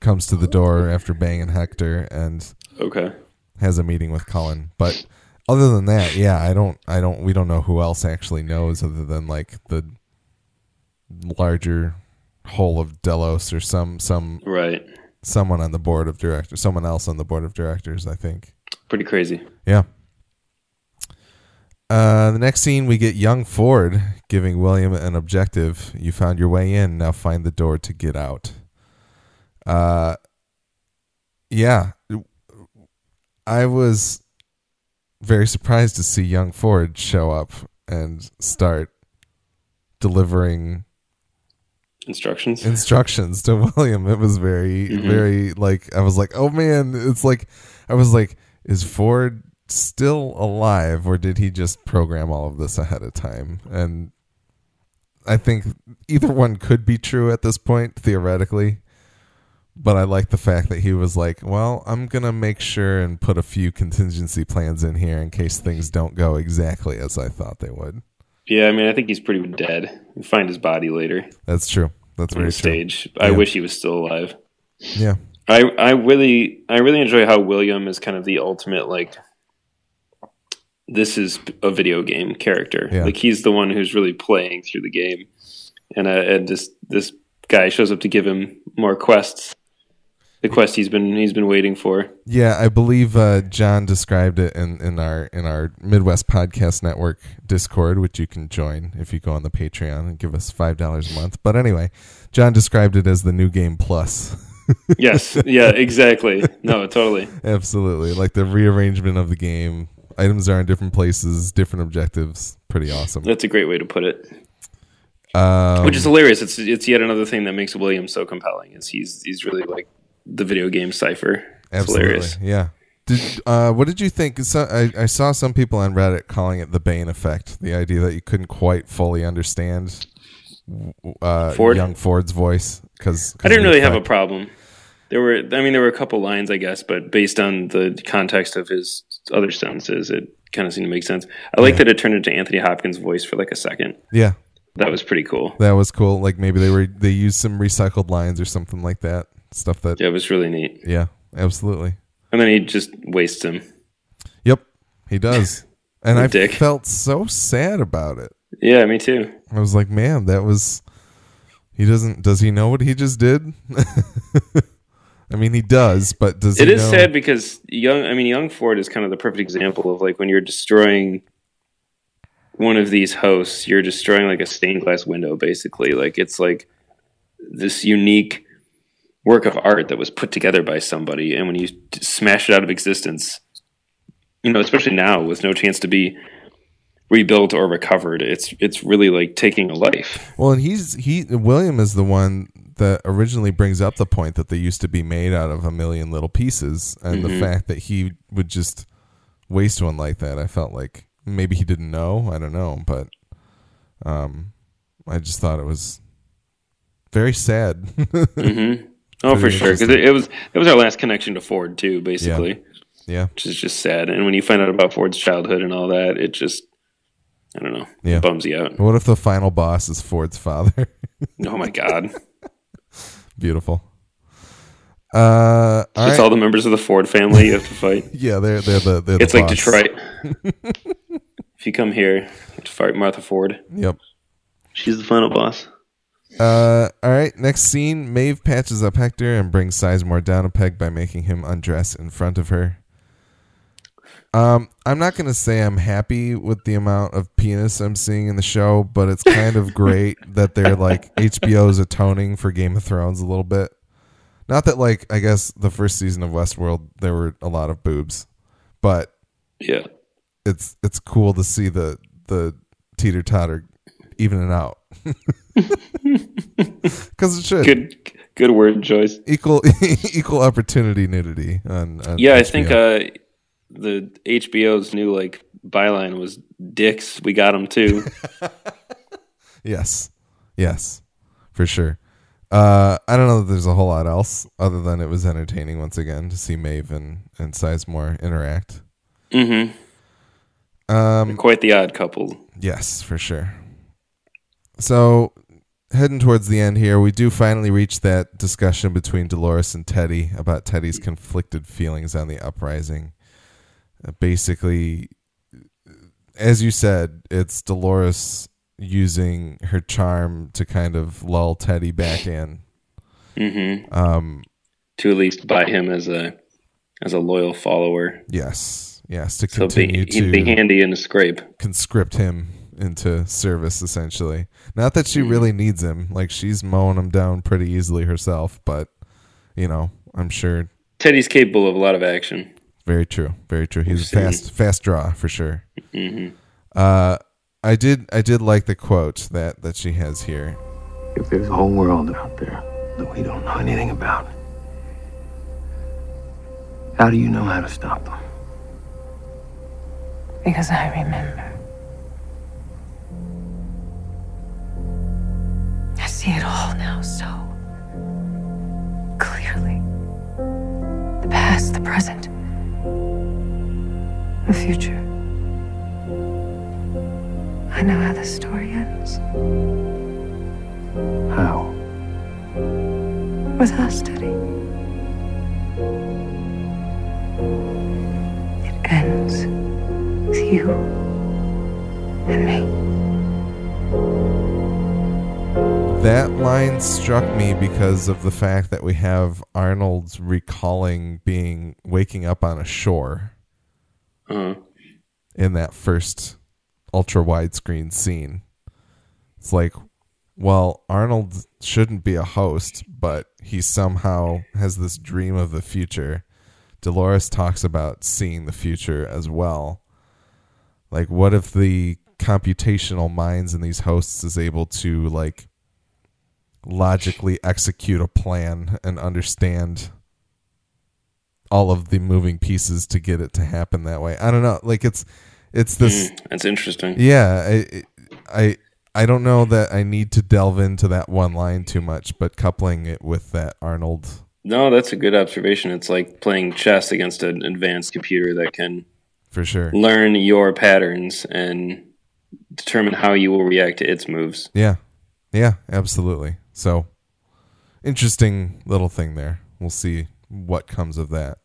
[SPEAKER 1] comes to the door oh. after banging Hector, and
[SPEAKER 2] okay.
[SPEAKER 1] has a meeting with Cullen. But other than that, yeah, I don't, I don't, we don't know who else actually knows other than like the larger whole of Delos or some, some,
[SPEAKER 2] Right.
[SPEAKER 1] someone on the board of directors, someone else on the board of directors. I think.
[SPEAKER 2] Pretty crazy.
[SPEAKER 1] Yeah. Uh, the next scene, we get young Ford giving William an objective. You found your way in. Now find the door to get out. Uh, yeah. I was very surprised to see young Ford show up and start delivering
[SPEAKER 2] Instructions.
[SPEAKER 1] instructions to William. It was very,
[SPEAKER 2] Mhm.
[SPEAKER 1] very like I was like, oh man, it's like I was like, is Ford still alive or did he just program all of this ahead of time? And I think either one could be true at this point, theoretically. But I like the fact that he was like, well, I'm going to make sure and put a few contingency plans in here in case things don't go exactly as I thought they would.
[SPEAKER 2] Yeah, I mean, I think he's pretty dead. We find his body later
[SPEAKER 1] That's true. That's very
[SPEAKER 2] the
[SPEAKER 1] true.
[SPEAKER 2] stage. I
[SPEAKER 1] Yeah.
[SPEAKER 2] wish he was still alive.
[SPEAKER 1] Yeah.
[SPEAKER 2] I I really I really enjoy how William is kind of the ultimate like this is a video game character.
[SPEAKER 1] Yeah.
[SPEAKER 2] Like he's the one who's really playing through the game, and uh, and this this guy shows up to give him more quests. The quest he's been he's been waiting for.
[SPEAKER 1] Yeah, I believe uh, John described it in, in our in our Midwest Podcast Network Discord, which you can join if you go on the Patreon and give us five dollars a month. But anyway, John described it as the new game plus.
[SPEAKER 2] Yes, yeah, exactly. No, totally.
[SPEAKER 1] Absolutely, like the rearrangement of the game. Items are in different places, different objectives. Pretty awesome.
[SPEAKER 2] That's a great way to put it.
[SPEAKER 1] Um,
[SPEAKER 2] Which is hilarious. It's it's yet another thing that makes William so compelling. Is he's he's really like the video game cipher. It's
[SPEAKER 1] absolutely,
[SPEAKER 2] hilarious.
[SPEAKER 1] yeah. Did uh, what did you think? So, I, I saw some people on Reddit calling it the Bane effect. The idea that you couldn't quite fully understand uh,
[SPEAKER 2] Ford?
[SPEAKER 1] young Ford's voice because
[SPEAKER 2] I didn't really have a problem. There were, I mean, there were a couple lines, I guess, but based on the context of his other sentences, it kind of seemed to make sense. I like that it turned into Anthony Hopkins' voice for like a second.
[SPEAKER 1] Yeah,
[SPEAKER 2] That was pretty cool.
[SPEAKER 1] that was cool. Like maybe they were they used some recycled lines or something like that. stuff that
[SPEAKER 2] Yeah, it was really neat.
[SPEAKER 1] yeah, absolutely.
[SPEAKER 2] And then he just wastes him.
[SPEAKER 1] Yep, he does. And I
[SPEAKER 2] Dick.
[SPEAKER 1] felt so sad about it.
[SPEAKER 2] Yeah, me too.
[SPEAKER 1] I was like, man, that was. He doesn't. Does he know what he just did? I mean, he does, but does
[SPEAKER 2] It is
[SPEAKER 1] know?
[SPEAKER 2] sad because young. I mean, young Ford is kind of the perfect example of like when you're destroying one of these hosts, you're destroying like a stained glass window, basically. Like it's like this unique work of art that was put together by somebody, and when you smash it out of existence, you know, especially now with no chance to be rebuilt or recovered, it's it's really like taking a life.
[SPEAKER 1] Well, and he's he William is the one that originally brings up the point that they used to be made out of a million little pieces, and
[SPEAKER 2] Mm-hmm.
[SPEAKER 1] the fact that he would just waste one like that, I felt like maybe he didn't know. I don't know, but um, I just thought it was very sad.
[SPEAKER 2] Oh, for sure, because it, it was it was our last connection to Ford too, basically.
[SPEAKER 1] yeah,
[SPEAKER 2] which is just sad. And when you find out about Ford's childhood and all that, it just, I don't know,
[SPEAKER 1] Yeah.
[SPEAKER 2] bums you out.
[SPEAKER 1] what if the final boss is Ford's father?
[SPEAKER 2] Oh my god,
[SPEAKER 1] Beautiful. Uh, all
[SPEAKER 2] it's
[SPEAKER 1] right.
[SPEAKER 2] all the members of the Ford family you have to fight.
[SPEAKER 1] yeah, they're they're the they're
[SPEAKER 2] It's
[SPEAKER 1] the
[SPEAKER 2] like
[SPEAKER 1] boss.
[SPEAKER 2] Detroit. if you come here, you have to fight Martha Ford.
[SPEAKER 1] Yep.
[SPEAKER 2] She's the final boss.
[SPEAKER 1] Uh, all right. Next scene: Maeve patches up Hector and brings Sizemore down a peg by making him undress in front of her. Um, I'm not gonna say I'm happy with the amount of penis I'm seeing in the show, but it's kind of great that they're like HBO's atoning for Game of Thrones a little bit. Not that like I guess the first season of Westworld there were a lot of boobs, but
[SPEAKER 2] Yeah,
[SPEAKER 1] it's it's cool to see the the teeter totter evening out because it should
[SPEAKER 2] good, good word choice.
[SPEAKER 1] equal equal opportunity nudity on, on
[SPEAKER 2] Yeah, I think uh, the HBO's new like byline was "Dicks." We got them too.
[SPEAKER 1] yes yes for sure uh i don't know that there's a whole lot else other than it was entertaining once again to see Maeve and, and Sizemore interact
[SPEAKER 2] mm-hmm.
[SPEAKER 1] um
[SPEAKER 2] Quite the odd couple.
[SPEAKER 1] Yes, for sure. So, heading towards the end here, we do finally reach that discussion between Dolores and Teddy about Teddy's conflicted feelings on the uprising. Basically, as you said, it's Dolores using her charm to kind of lull Teddy back in.
[SPEAKER 2] Mm-hmm.
[SPEAKER 1] Um,
[SPEAKER 2] To at least buy him as a as a loyal follower.
[SPEAKER 1] yes, yes, to
[SPEAKER 2] So be,
[SPEAKER 1] continue
[SPEAKER 2] he'd be handy in a scrape.
[SPEAKER 1] conscript him into service essentially not that she really needs him like she's mowing him down pretty easily herself but you know i'm sure
[SPEAKER 2] Teddy's capable of a lot of action.
[SPEAKER 1] Very true very true he's a fast fast draw for sure
[SPEAKER 2] Mm-hmm.
[SPEAKER 1] uh i did i did like the quote that that she has here
[SPEAKER 5] If there's a whole world out there that we don't know anything about, how do you know how to stop them?
[SPEAKER 4] Because I remember. I see it all now so clearly. The past, the present, the future. I know how the story ends.
[SPEAKER 5] How?
[SPEAKER 4] With us, Teddy. It ends with you and me.
[SPEAKER 1] That line struck me because of the fact that we have arnold's recalling being waking up on a shore
[SPEAKER 2] Uh,
[SPEAKER 1] in that first ultra widescreen scene. It's like, well, Arnold shouldn't be a host, but he somehow has this dream of the future. Dolores talks about seeing the future as well. Like, what if the computational minds in these hosts is able to, like, logically execute a plan and understand all of the moving pieces to get it to happen that way. I don't know. Like it's it's this
[SPEAKER 2] mm, that's interesting.
[SPEAKER 1] yeah, I, I I don't know that I need to delve into that one line too much, but coupling it with that Arnold
[SPEAKER 2] No, that's a good observation. It's like playing chess against an advanced computer that can
[SPEAKER 1] for sure.
[SPEAKER 2] learn your patterns and determine how you will react to its moves.
[SPEAKER 1] Yeah. Yeah, absolutely. So interesting little thing there. we'll see what comes of that.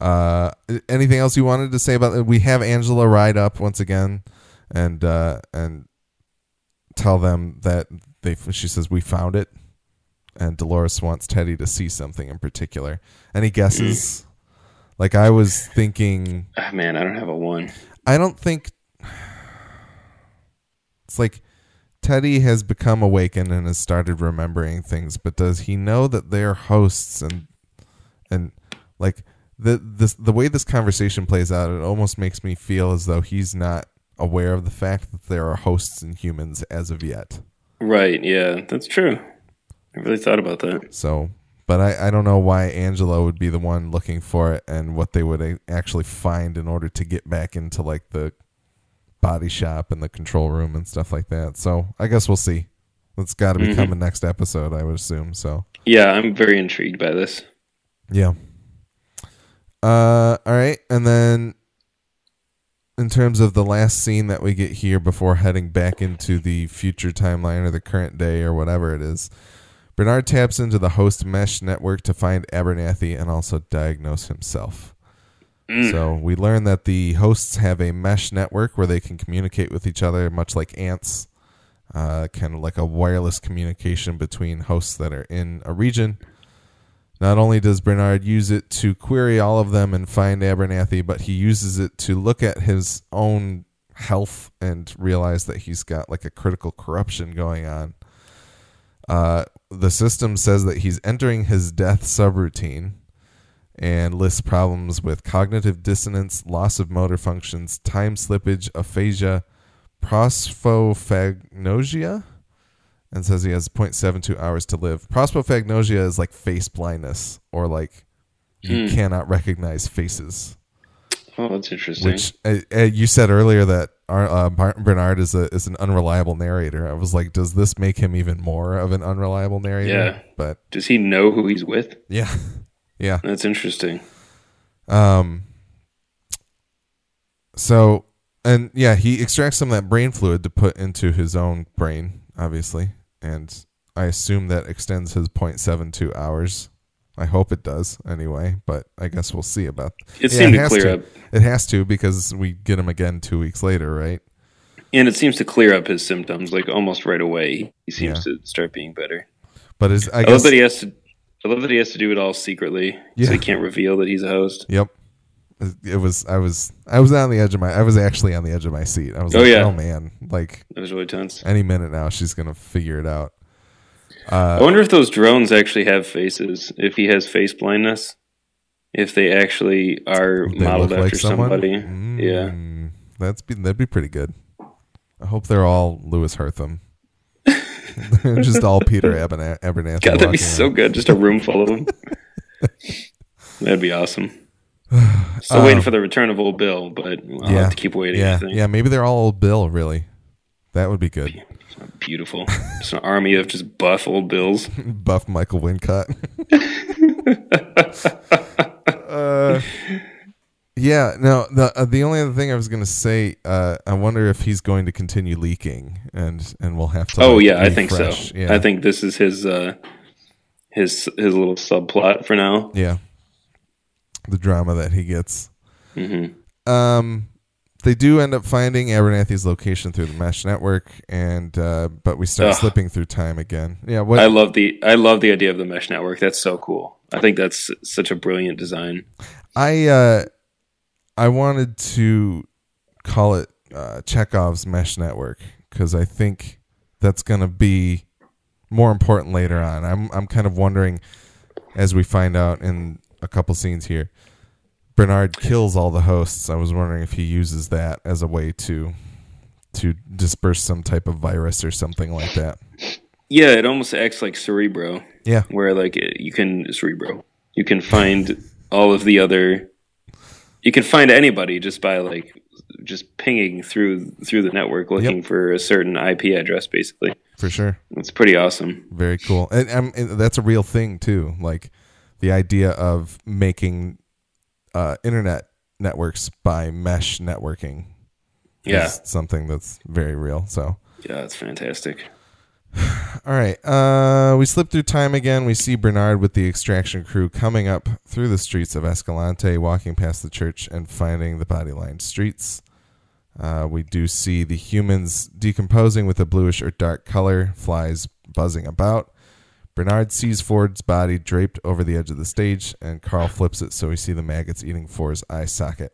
[SPEAKER 1] Uh, anything else you wanted to say about it? We have Angela ride up once again, and uh, and tell them that they. She says we found it, and Dolores wants Teddy to see something in particular. Any guesses? Like I was thinking,
[SPEAKER 2] Ah, man, I don't have a one.
[SPEAKER 1] I don't think it's like Teddy has become awakened and has started remembering things, but does he know that they're hosts and and like the this the way this conversation plays out, it almost makes me feel as though he's not aware of the fact that there are hosts and humans as of yet.
[SPEAKER 2] Right? Yeah, that's true. I really thought about that.
[SPEAKER 1] So, but I, I don't know why Angela would be the one looking for it and what they would actually find in order to get back into like the body shop and the control room and stuff like that. So I guess we'll see. That's got to become a next episode, I would assume. So
[SPEAKER 2] Yeah, I'm very intrigued by this.
[SPEAKER 1] yeah. Uh, all right, and then in terms of the last scene that we get here before heading back into the future timeline or the current day or whatever it is, Bernard taps into the host mesh network to find Abernathy and also diagnose himself. So we learn that the hosts have a mesh network where they can communicate with each other, much like ants, uh, kind of like a wireless communication between hosts that are in a region. Not only does Bernard use it to query all of them and find Abernathy, but he uses it to look at his own health and realize that he's got like a critical corruption going on. Uh, the system says that he's entering his death subroutine and lists problems with cognitive dissonance, loss of motor functions, time slippage, aphasia, prosopagnosia, and says he has 0.72 hours to live. Prosopagnosia is like face blindness or like you cannot recognize faces.
[SPEAKER 2] Oh, that's interesting.
[SPEAKER 1] Which uh, uh, you said earlier that our, uh, Bernard is a is an unreliable narrator. I was like, does this make him even more of an unreliable narrator?
[SPEAKER 2] Yeah.
[SPEAKER 1] But
[SPEAKER 2] Does he know who he's with?
[SPEAKER 1] yeah, yeah.
[SPEAKER 2] That's interesting.
[SPEAKER 1] Um. So, and yeah, he extracts some of that brain fluid to put into his own brain, obviously, and I assume that extends his 0.72 hours. I hope it does anyway, but I guess we'll see about.
[SPEAKER 2] It seemed to
[SPEAKER 1] has
[SPEAKER 2] clear up.
[SPEAKER 1] It has to because we get him again two weeks later, right?
[SPEAKER 2] And it seems to clear up his symptoms like almost right away. He seems
[SPEAKER 1] Yeah.
[SPEAKER 2] to start being better.
[SPEAKER 1] But is I
[SPEAKER 2] I,
[SPEAKER 1] guess
[SPEAKER 2] love that he has to. I love that he has to do it all secretly,
[SPEAKER 1] Yeah.
[SPEAKER 2] so he can't reveal that he's a host.
[SPEAKER 1] Yep. It was. I was. I was on the edge of my. I was actually on the edge of my seat. I was
[SPEAKER 2] Oh,
[SPEAKER 1] like,
[SPEAKER 2] yeah.
[SPEAKER 1] oh man, like
[SPEAKER 2] That was really tense.
[SPEAKER 1] any minute now she's gonna figure it out.
[SPEAKER 2] I wonder if those drones actually have faces. If he has face blindness, if they actually are
[SPEAKER 1] They
[SPEAKER 2] modeled after
[SPEAKER 1] like
[SPEAKER 2] somebody.
[SPEAKER 1] Mm,
[SPEAKER 2] Yeah.
[SPEAKER 1] That's be that'd be pretty good. I hope they're all Louis Herthum. Just all Peter Abern- Abernathy.
[SPEAKER 2] God, that'd be so
[SPEAKER 1] around.
[SPEAKER 2] good. Just a room full of them. that'd be awesome. Still waiting for the return of old Bill, but I'll have to keep waiting.
[SPEAKER 1] Yeah, yeah. Maybe they're all old Bill. Really, that would be good.
[SPEAKER 2] Beautiful. Just an army of just buff old Bills.
[SPEAKER 1] Buff Michael Wincott. uh, yeah. No. The uh, the only other thing I was going to say, uh, I wonder if he's going to continue leaking, and and we'll have to.
[SPEAKER 2] Oh
[SPEAKER 1] like,
[SPEAKER 2] yeah, I think so.
[SPEAKER 1] Yeah.
[SPEAKER 2] I think this is his uh his his little subplot for now.
[SPEAKER 1] Yeah. The drama that he gets.
[SPEAKER 2] Mm-hmm.
[SPEAKER 1] Um, they do end up finding Abernathy's location through the mesh network, and uh, but we start
[SPEAKER 2] Ugh.
[SPEAKER 1] slipping through time again. Yeah. What?
[SPEAKER 2] I love the I love the idea of the mesh network. That's so cool. I think that's such a brilliant design.
[SPEAKER 1] I uh, I wanted to call it uh, Chekhov's mesh network because I think that's going to be more important later on. I'm I'm kind of wondering as we find out in a couple scenes here. Bernard kills all the hosts. I was wondering if he uses that as a way to to disperse some type of virus or something like that.
[SPEAKER 2] Yeah, it almost acts like Cerebro,
[SPEAKER 1] Yeah.
[SPEAKER 2] where like you can Cerebro, you can find all of the other, you can find anybody just by like just pinging through through the network looking for a certain IP address. Basically,
[SPEAKER 1] For sure.
[SPEAKER 2] it's pretty awesome.
[SPEAKER 1] Very cool, and, um, and that's a real thing too. Like the idea of making uh, internet networks by mesh networking
[SPEAKER 2] Yeah,
[SPEAKER 1] is something that's very real. So,
[SPEAKER 2] yeah, it's fantastic.
[SPEAKER 1] All right. Uh, we slip through time again. We see Bernard with the extraction crew coming up through the streets of Escalante, walking past the church and finding the body lined streets. Uh, we do see the humans decomposing with a bluish or dark color, flies buzzing about. Bernard sees Ford's body draped over the edge of the stage, and Karl flips it so we see the maggots eating Ford's eye socket.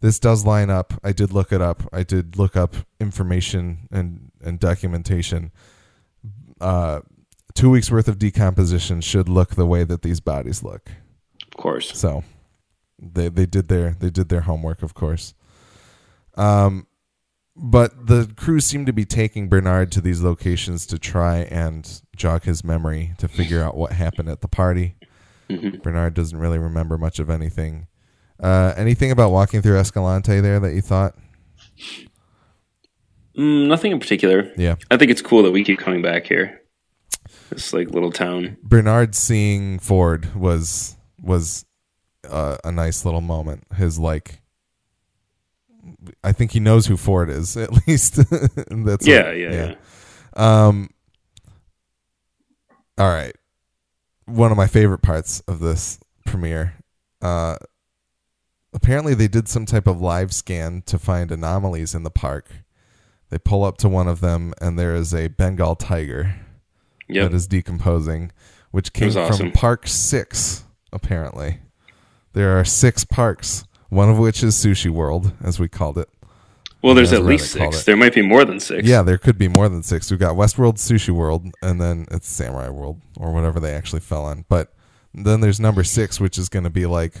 [SPEAKER 1] This does line up. I did look it up. I did look up information and, and documentation. Uh, two weeks worth of decomposition should look the way that these bodies look.
[SPEAKER 2] Of course.
[SPEAKER 1] So they they did their they did their homework, of course. Um, but the crew seemed to be taking Bernard to these locations to try and jog his memory to figure out what happened at the party.
[SPEAKER 2] Mhm.
[SPEAKER 1] Bernard doesn't really remember much of anything. Uh, anything about walking through Escalante there that you thought?
[SPEAKER 2] Mm, nothing in particular.
[SPEAKER 1] Yeah.
[SPEAKER 2] I think it's cool that we keep coming back here. This like little town.
[SPEAKER 1] Bernard seeing Ford was was uh, a nice little moment. His like, I think he knows who Ford is at least. That's
[SPEAKER 2] Yeah,
[SPEAKER 1] what-
[SPEAKER 2] yeah, yeah.
[SPEAKER 1] Um. All right, one of my favorite parts of this premiere. Uh, apparently, they did some type of live scan to find anomalies in the park. They pull up to one of them, and there is a Bengal tiger
[SPEAKER 2] Yep.
[SPEAKER 1] that is decomposing, which came from
[SPEAKER 2] awesome.
[SPEAKER 1] Park Six. Apparently, there are six parks, one of which is Sushi World, as we called it.
[SPEAKER 2] Well, there's at least
[SPEAKER 1] Reddit
[SPEAKER 2] six. There might be more than six.
[SPEAKER 1] Yeah, there could be more than six. We've got Westworld, Sushi World, and then it's Samurai World or whatever they actually fell on. But then there's number six, which is going to be like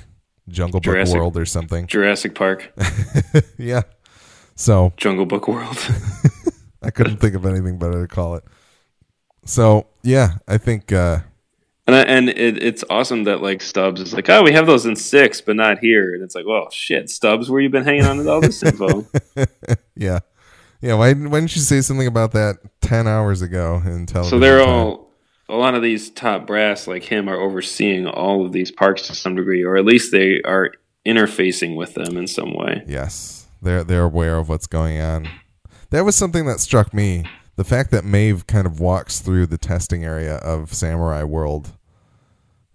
[SPEAKER 1] Jungle Book World or something.
[SPEAKER 2] Jurassic Park,
[SPEAKER 1] yeah. So
[SPEAKER 2] Jungle Book World.
[SPEAKER 1] I couldn't think of anything better to call it. So yeah, I think uh,
[SPEAKER 2] and I, and it, it's awesome that like Stubbs is like, oh, we have those in six, but not here. And it's like, well, shit, Stubbs, where you been hanging on to all this info?
[SPEAKER 1] yeah, yeah. Why, why didn't you say something about that ten hours ago in television?
[SPEAKER 2] so they're
[SPEAKER 1] time?
[SPEAKER 2] all a lot of these top brass like him are overseeing all of these parks to some degree, or at least they are interfacing with them in some way.
[SPEAKER 1] Yes, they're they're aware of what's going on. That was something that struck me. The fact that Maeve kind of walks through the testing area of Samurai World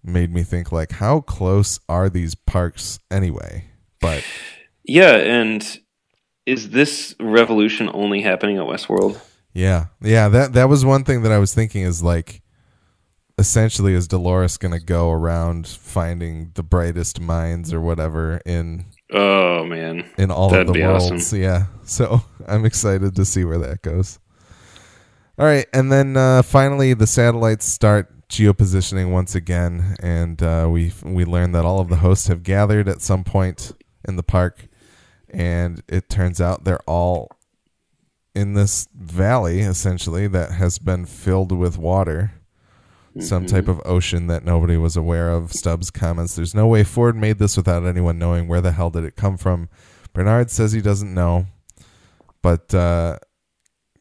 [SPEAKER 1] made me think like how close are these parks anyway? But
[SPEAKER 2] Yeah, and is this revolution only happening at Westworld?
[SPEAKER 1] yeah. Yeah, that that was one thing that I was thinking is like essentially is Dolores going to go around finding the brightest minds or whatever in
[SPEAKER 2] Oh man,
[SPEAKER 1] in all
[SPEAKER 2] That'd
[SPEAKER 1] of the
[SPEAKER 2] be
[SPEAKER 1] worlds.
[SPEAKER 2] awesome.
[SPEAKER 1] Yeah. So I'm excited to see where that goes. All right, and then uh, finally the satellites start geopositioning once again, and uh, we we learn that all of the hosts have gathered at some point in the park, and it turns out they're all in this valley essentially that has been filled with water. Some type of ocean that nobody was aware of. Stubbs comments, There's no way Ford made this without anyone knowing where the hell did it come from. Bernard says he doesn't know, but uh,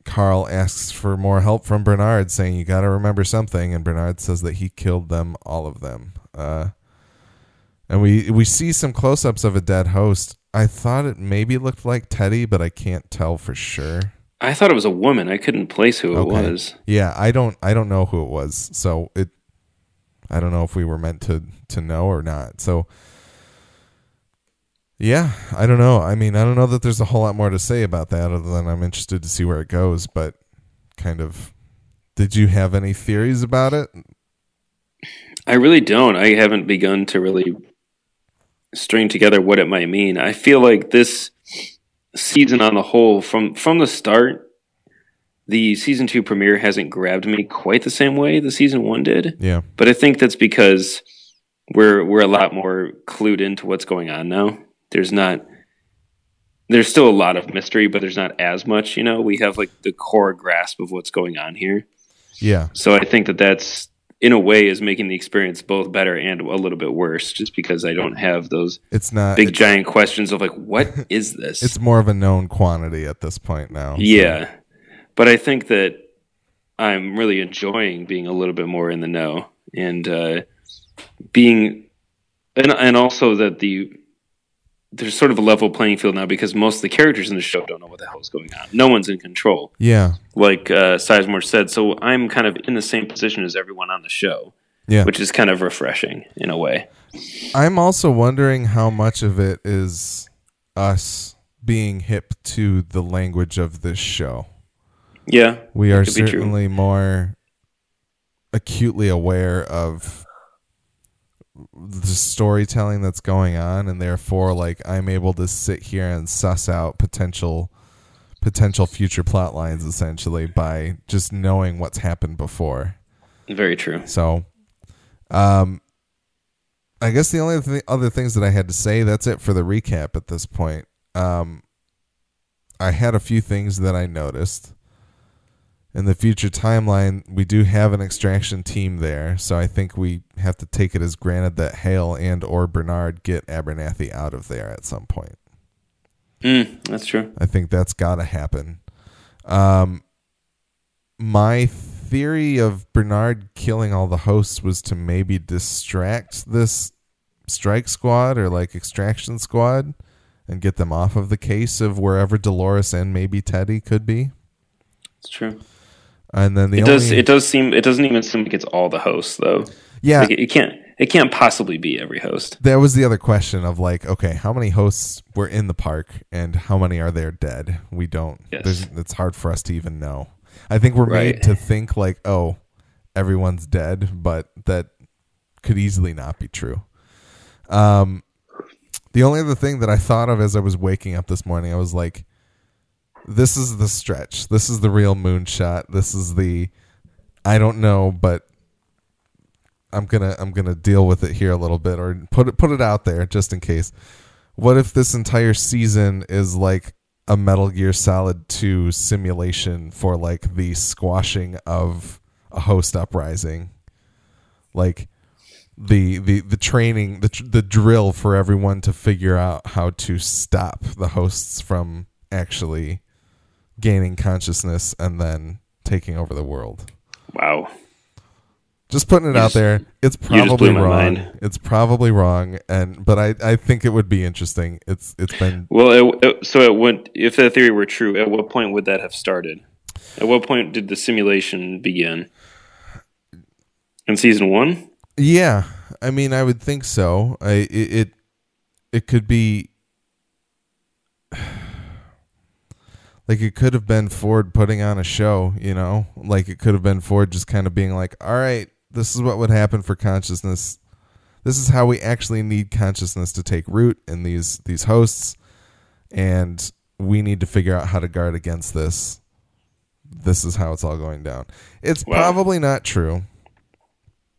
[SPEAKER 1] Karl asks for more help from Bernard, saying, You got to remember something. And Bernard says that he killed them, all of them. Uh, and we, we see some close ups of a dead host. I thought it maybe looked like Teddy, but I can't tell for sure.
[SPEAKER 2] I thought it was a woman. I couldn't place who it
[SPEAKER 1] Okay.
[SPEAKER 2] was.
[SPEAKER 1] Yeah, I don't I don't know who it was. So it I don't know if we were meant to to know or not. So yeah, I don't know. I mean, I don't know that there's a whole lot more to say about that other than I'm interested to see where it goes, but kind of did you have any theories about it?
[SPEAKER 2] I really don't. I haven't begun to really string together what it might mean. I feel like this season on the whole, from from the start, the season two premiere hasn't grabbed me quite the same way the season one did.
[SPEAKER 1] Yeah.
[SPEAKER 2] But I think that's because we're we're a lot more clued into what's going on now. There's not there's still a lot of mystery, but there's not as much, you know. We have like the core grasp of what's going on here.
[SPEAKER 1] Yeah.
[SPEAKER 2] So I think that that's in a way is making the experience both better and a little bit worse, just because I don't have those
[SPEAKER 1] It's not
[SPEAKER 2] big
[SPEAKER 1] it's,
[SPEAKER 2] giant questions of like, what is this?
[SPEAKER 1] it's more of a known quantity at this point now. so-
[SPEAKER 2] yeah, but I think that I'm really enjoying being a little bit more in the know and uh, being, and and also that the there's sort of a level playing field now because most of the characters in the show don't know what the hell is going on. No one's in control,
[SPEAKER 1] Yeah.
[SPEAKER 2] like uh, Sizemore said. So I'm kind of in the same position as everyone on the show,
[SPEAKER 1] Yeah.
[SPEAKER 2] which is kind of refreshing in a way.
[SPEAKER 1] I'm also wondering how much of it is us being hip to the language of this show.
[SPEAKER 2] Yeah,
[SPEAKER 1] We are
[SPEAKER 2] could be true.
[SPEAKER 1] certainly more acutely aware of the storytelling that's going on and therefore like I'm able to sit here and suss out potential potential future plot lines essentially by just knowing what's happened before.
[SPEAKER 2] Very true.
[SPEAKER 1] So, um, I guess the only th- other things that I had to say, that's it for the recap at this point. Um, I had a few things that I noticed. In the future timeline, we do have an extraction team there, so I think we have to take it as granted that Hale and or Bernard get Abernathy out of there at some point.
[SPEAKER 2] Mm, that's true.
[SPEAKER 1] I think that's got to happen. Um, my theory of Bernard killing all the hosts was to maybe distract this strike squad or like extraction squad and get them off of the case of wherever Dolores and maybe Teddy could be.
[SPEAKER 2] It's true.
[SPEAKER 1] And then the
[SPEAKER 2] it
[SPEAKER 1] only
[SPEAKER 2] does. It does seem. It doesn't even seem like it's all the hosts though.
[SPEAKER 1] yeah,
[SPEAKER 2] Like, it, it can't. It can't possibly be every host.
[SPEAKER 1] that was the other question of like, okay, how many hosts were in the park and how many are there dead? We don't.
[SPEAKER 2] Yes.
[SPEAKER 1] It's hard for us to even know. I think we're made to think like, oh, everyone's dead, but that could easily not be true. Um, the only other thing that I thought of as I was waking up this morning, I was like, this is the stretch. This is the real moonshot. This is the I don't know, but I'm gonna I'm gonna deal with it here a little bit or put it put it out there just in case. What if this entire season is like a Metal Gear Solid 2 simulation for like the squashing of a host uprising? Like the the the training the tr- the drill for everyone to figure out how to stop the hosts from actually gaining consciousness and then taking over the world.
[SPEAKER 2] Wow.
[SPEAKER 1] Just putting it
[SPEAKER 2] You
[SPEAKER 1] out
[SPEAKER 2] just-
[SPEAKER 1] there. It's probably wrong.
[SPEAKER 2] mind.
[SPEAKER 1] It's probably wrong, and but I, I think it would be interesting. It's it's been
[SPEAKER 2] Well, it, it, so it went. If that theory were true, at what point would that have started? At what point did the simulation begin? In season one.
[SPEAKER 1] yeah. I mean, I would think so. I it it, it could be like it could have been Ford putting on a show. You know, like it could have been Ford just kind of being like, "All right, this is what would happen for consciousness. This is how we actually need consciousness to take root in these these hosts." and we need to figure out how to guard against this. This is how it's all going down. It's
[SPEAKER 2] Wow.
[SPEAKER 1] probably not true,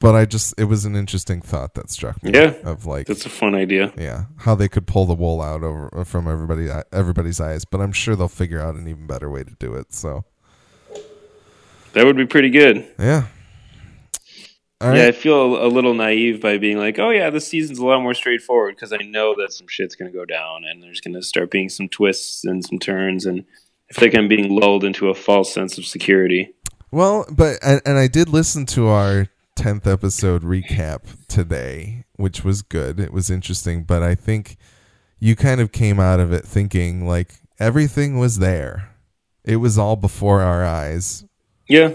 [SPEAKER 1] but I just it was an interesting thought that struck me.
[SPEAKER 2] Yeah,
[SPEAKER 1] of like
[SPEAKER 2] That's a fun idea.
[SPEAKER 1] yeah, how they could pull the wool out over uh, from everybody uh, everybody's eyes, but I'm sure they'll figure out an even better way to do it. So
[SPEAKER 2] That would be pretty good.
[SPEAKER 1] yeah. All
[SPEAKER 2] Yeah, I feel a little naive by being like, "Oh yeah, this season's a lot more straightforward" because I know that some shit's going to go down and there's going to start being some twists and some turns, and I feel like I'm being lulled into a false sense of security.
[SPEAKER 1] Well, but and, and I did listen to our tenth episode recap today, which was good. It was interesting, but I think you kind of came out of it thinking like everything was there. It was all before our eyes,
[SPEAKER 2] Yeah,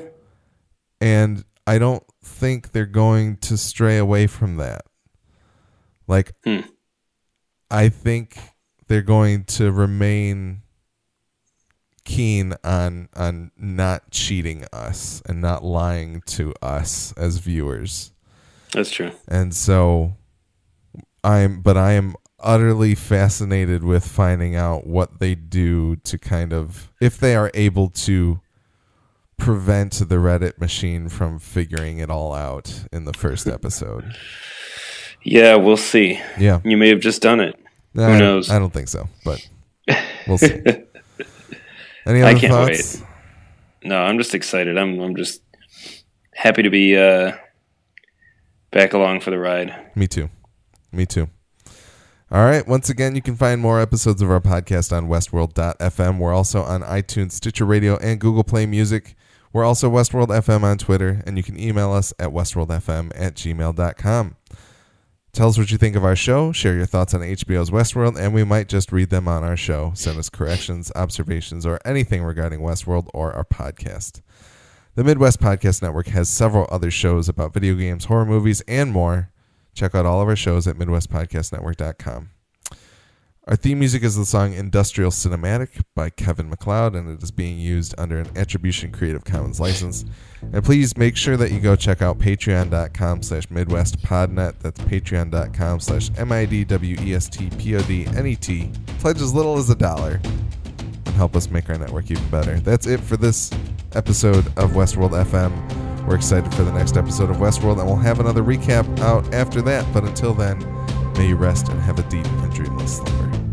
[SPEAKER 1] and I don't think they're going to stray away from that. Like,
[SPEAKER 2] Hmm.
[SPEAKER 1] I think they're going to remain keen on on not cheating us and not lying to us as viewers.
[SPEAKER 2] that's true.
[SPEAKER 1] And so I'm but I am utterly fascinated with finding out what they do to kind of if they are able to prevent the Reddit machine from figuring it all out in the first episode.
[SPEAKER 2] Yeah, we'll see.
[SPEAKER 1] Yeah.
[SPEAKER 2] You may have just done it.
[SPEAKER 1] I
[SPEAKER 2] Who
[SPEAKER 1] don't-
[SPEAKER 2] knows?
[SPEAKER 1] I don't think so, but we'll see. Any
[SPEAKER 2] I can't
[SPEAKER 1] thoughts?
[SPEAKER 2] No, I'm just excited. I'm I'm just happy to be uh, back along for the ride.
[SPEAKER 1] Me too. Me too. All right. Once again, you can find more episodes of our podcast on westworld.fm. We're also on iTunes, Stitcher Radio, and Google Play Music. We're also Westworld FM on Twitter, and you can email us at westworldfm at gmail.com. Tell us what you think of our show. Share your thoughts on HBO's Westworld, and we might just read them on our show. Send us corrections, observations, or anything regarding Westworld or our podcast. The Midwest Podcast Network has several other shows about video games, horror movies, and more. Check out all of our shows at MidwestPodcastNetwork.com. Our theme music is the song Industrial Cinematic by Kevin MacLeod, and it is being used under an Attribution Creative Commons license. And please make sure that you go check out patreon.com slash midwestpodnet. That's patreon.com slash M-I-D-W-E-S-T-P-O-D-N-E-T. Pledge as little as a dollar and help us make our network even better. That's it for this episode of Westworld FM. We're excited for the next episode of Westworld, and we'll have another recap out after that. But until then, may you rest and have a deep and dreamless slumber.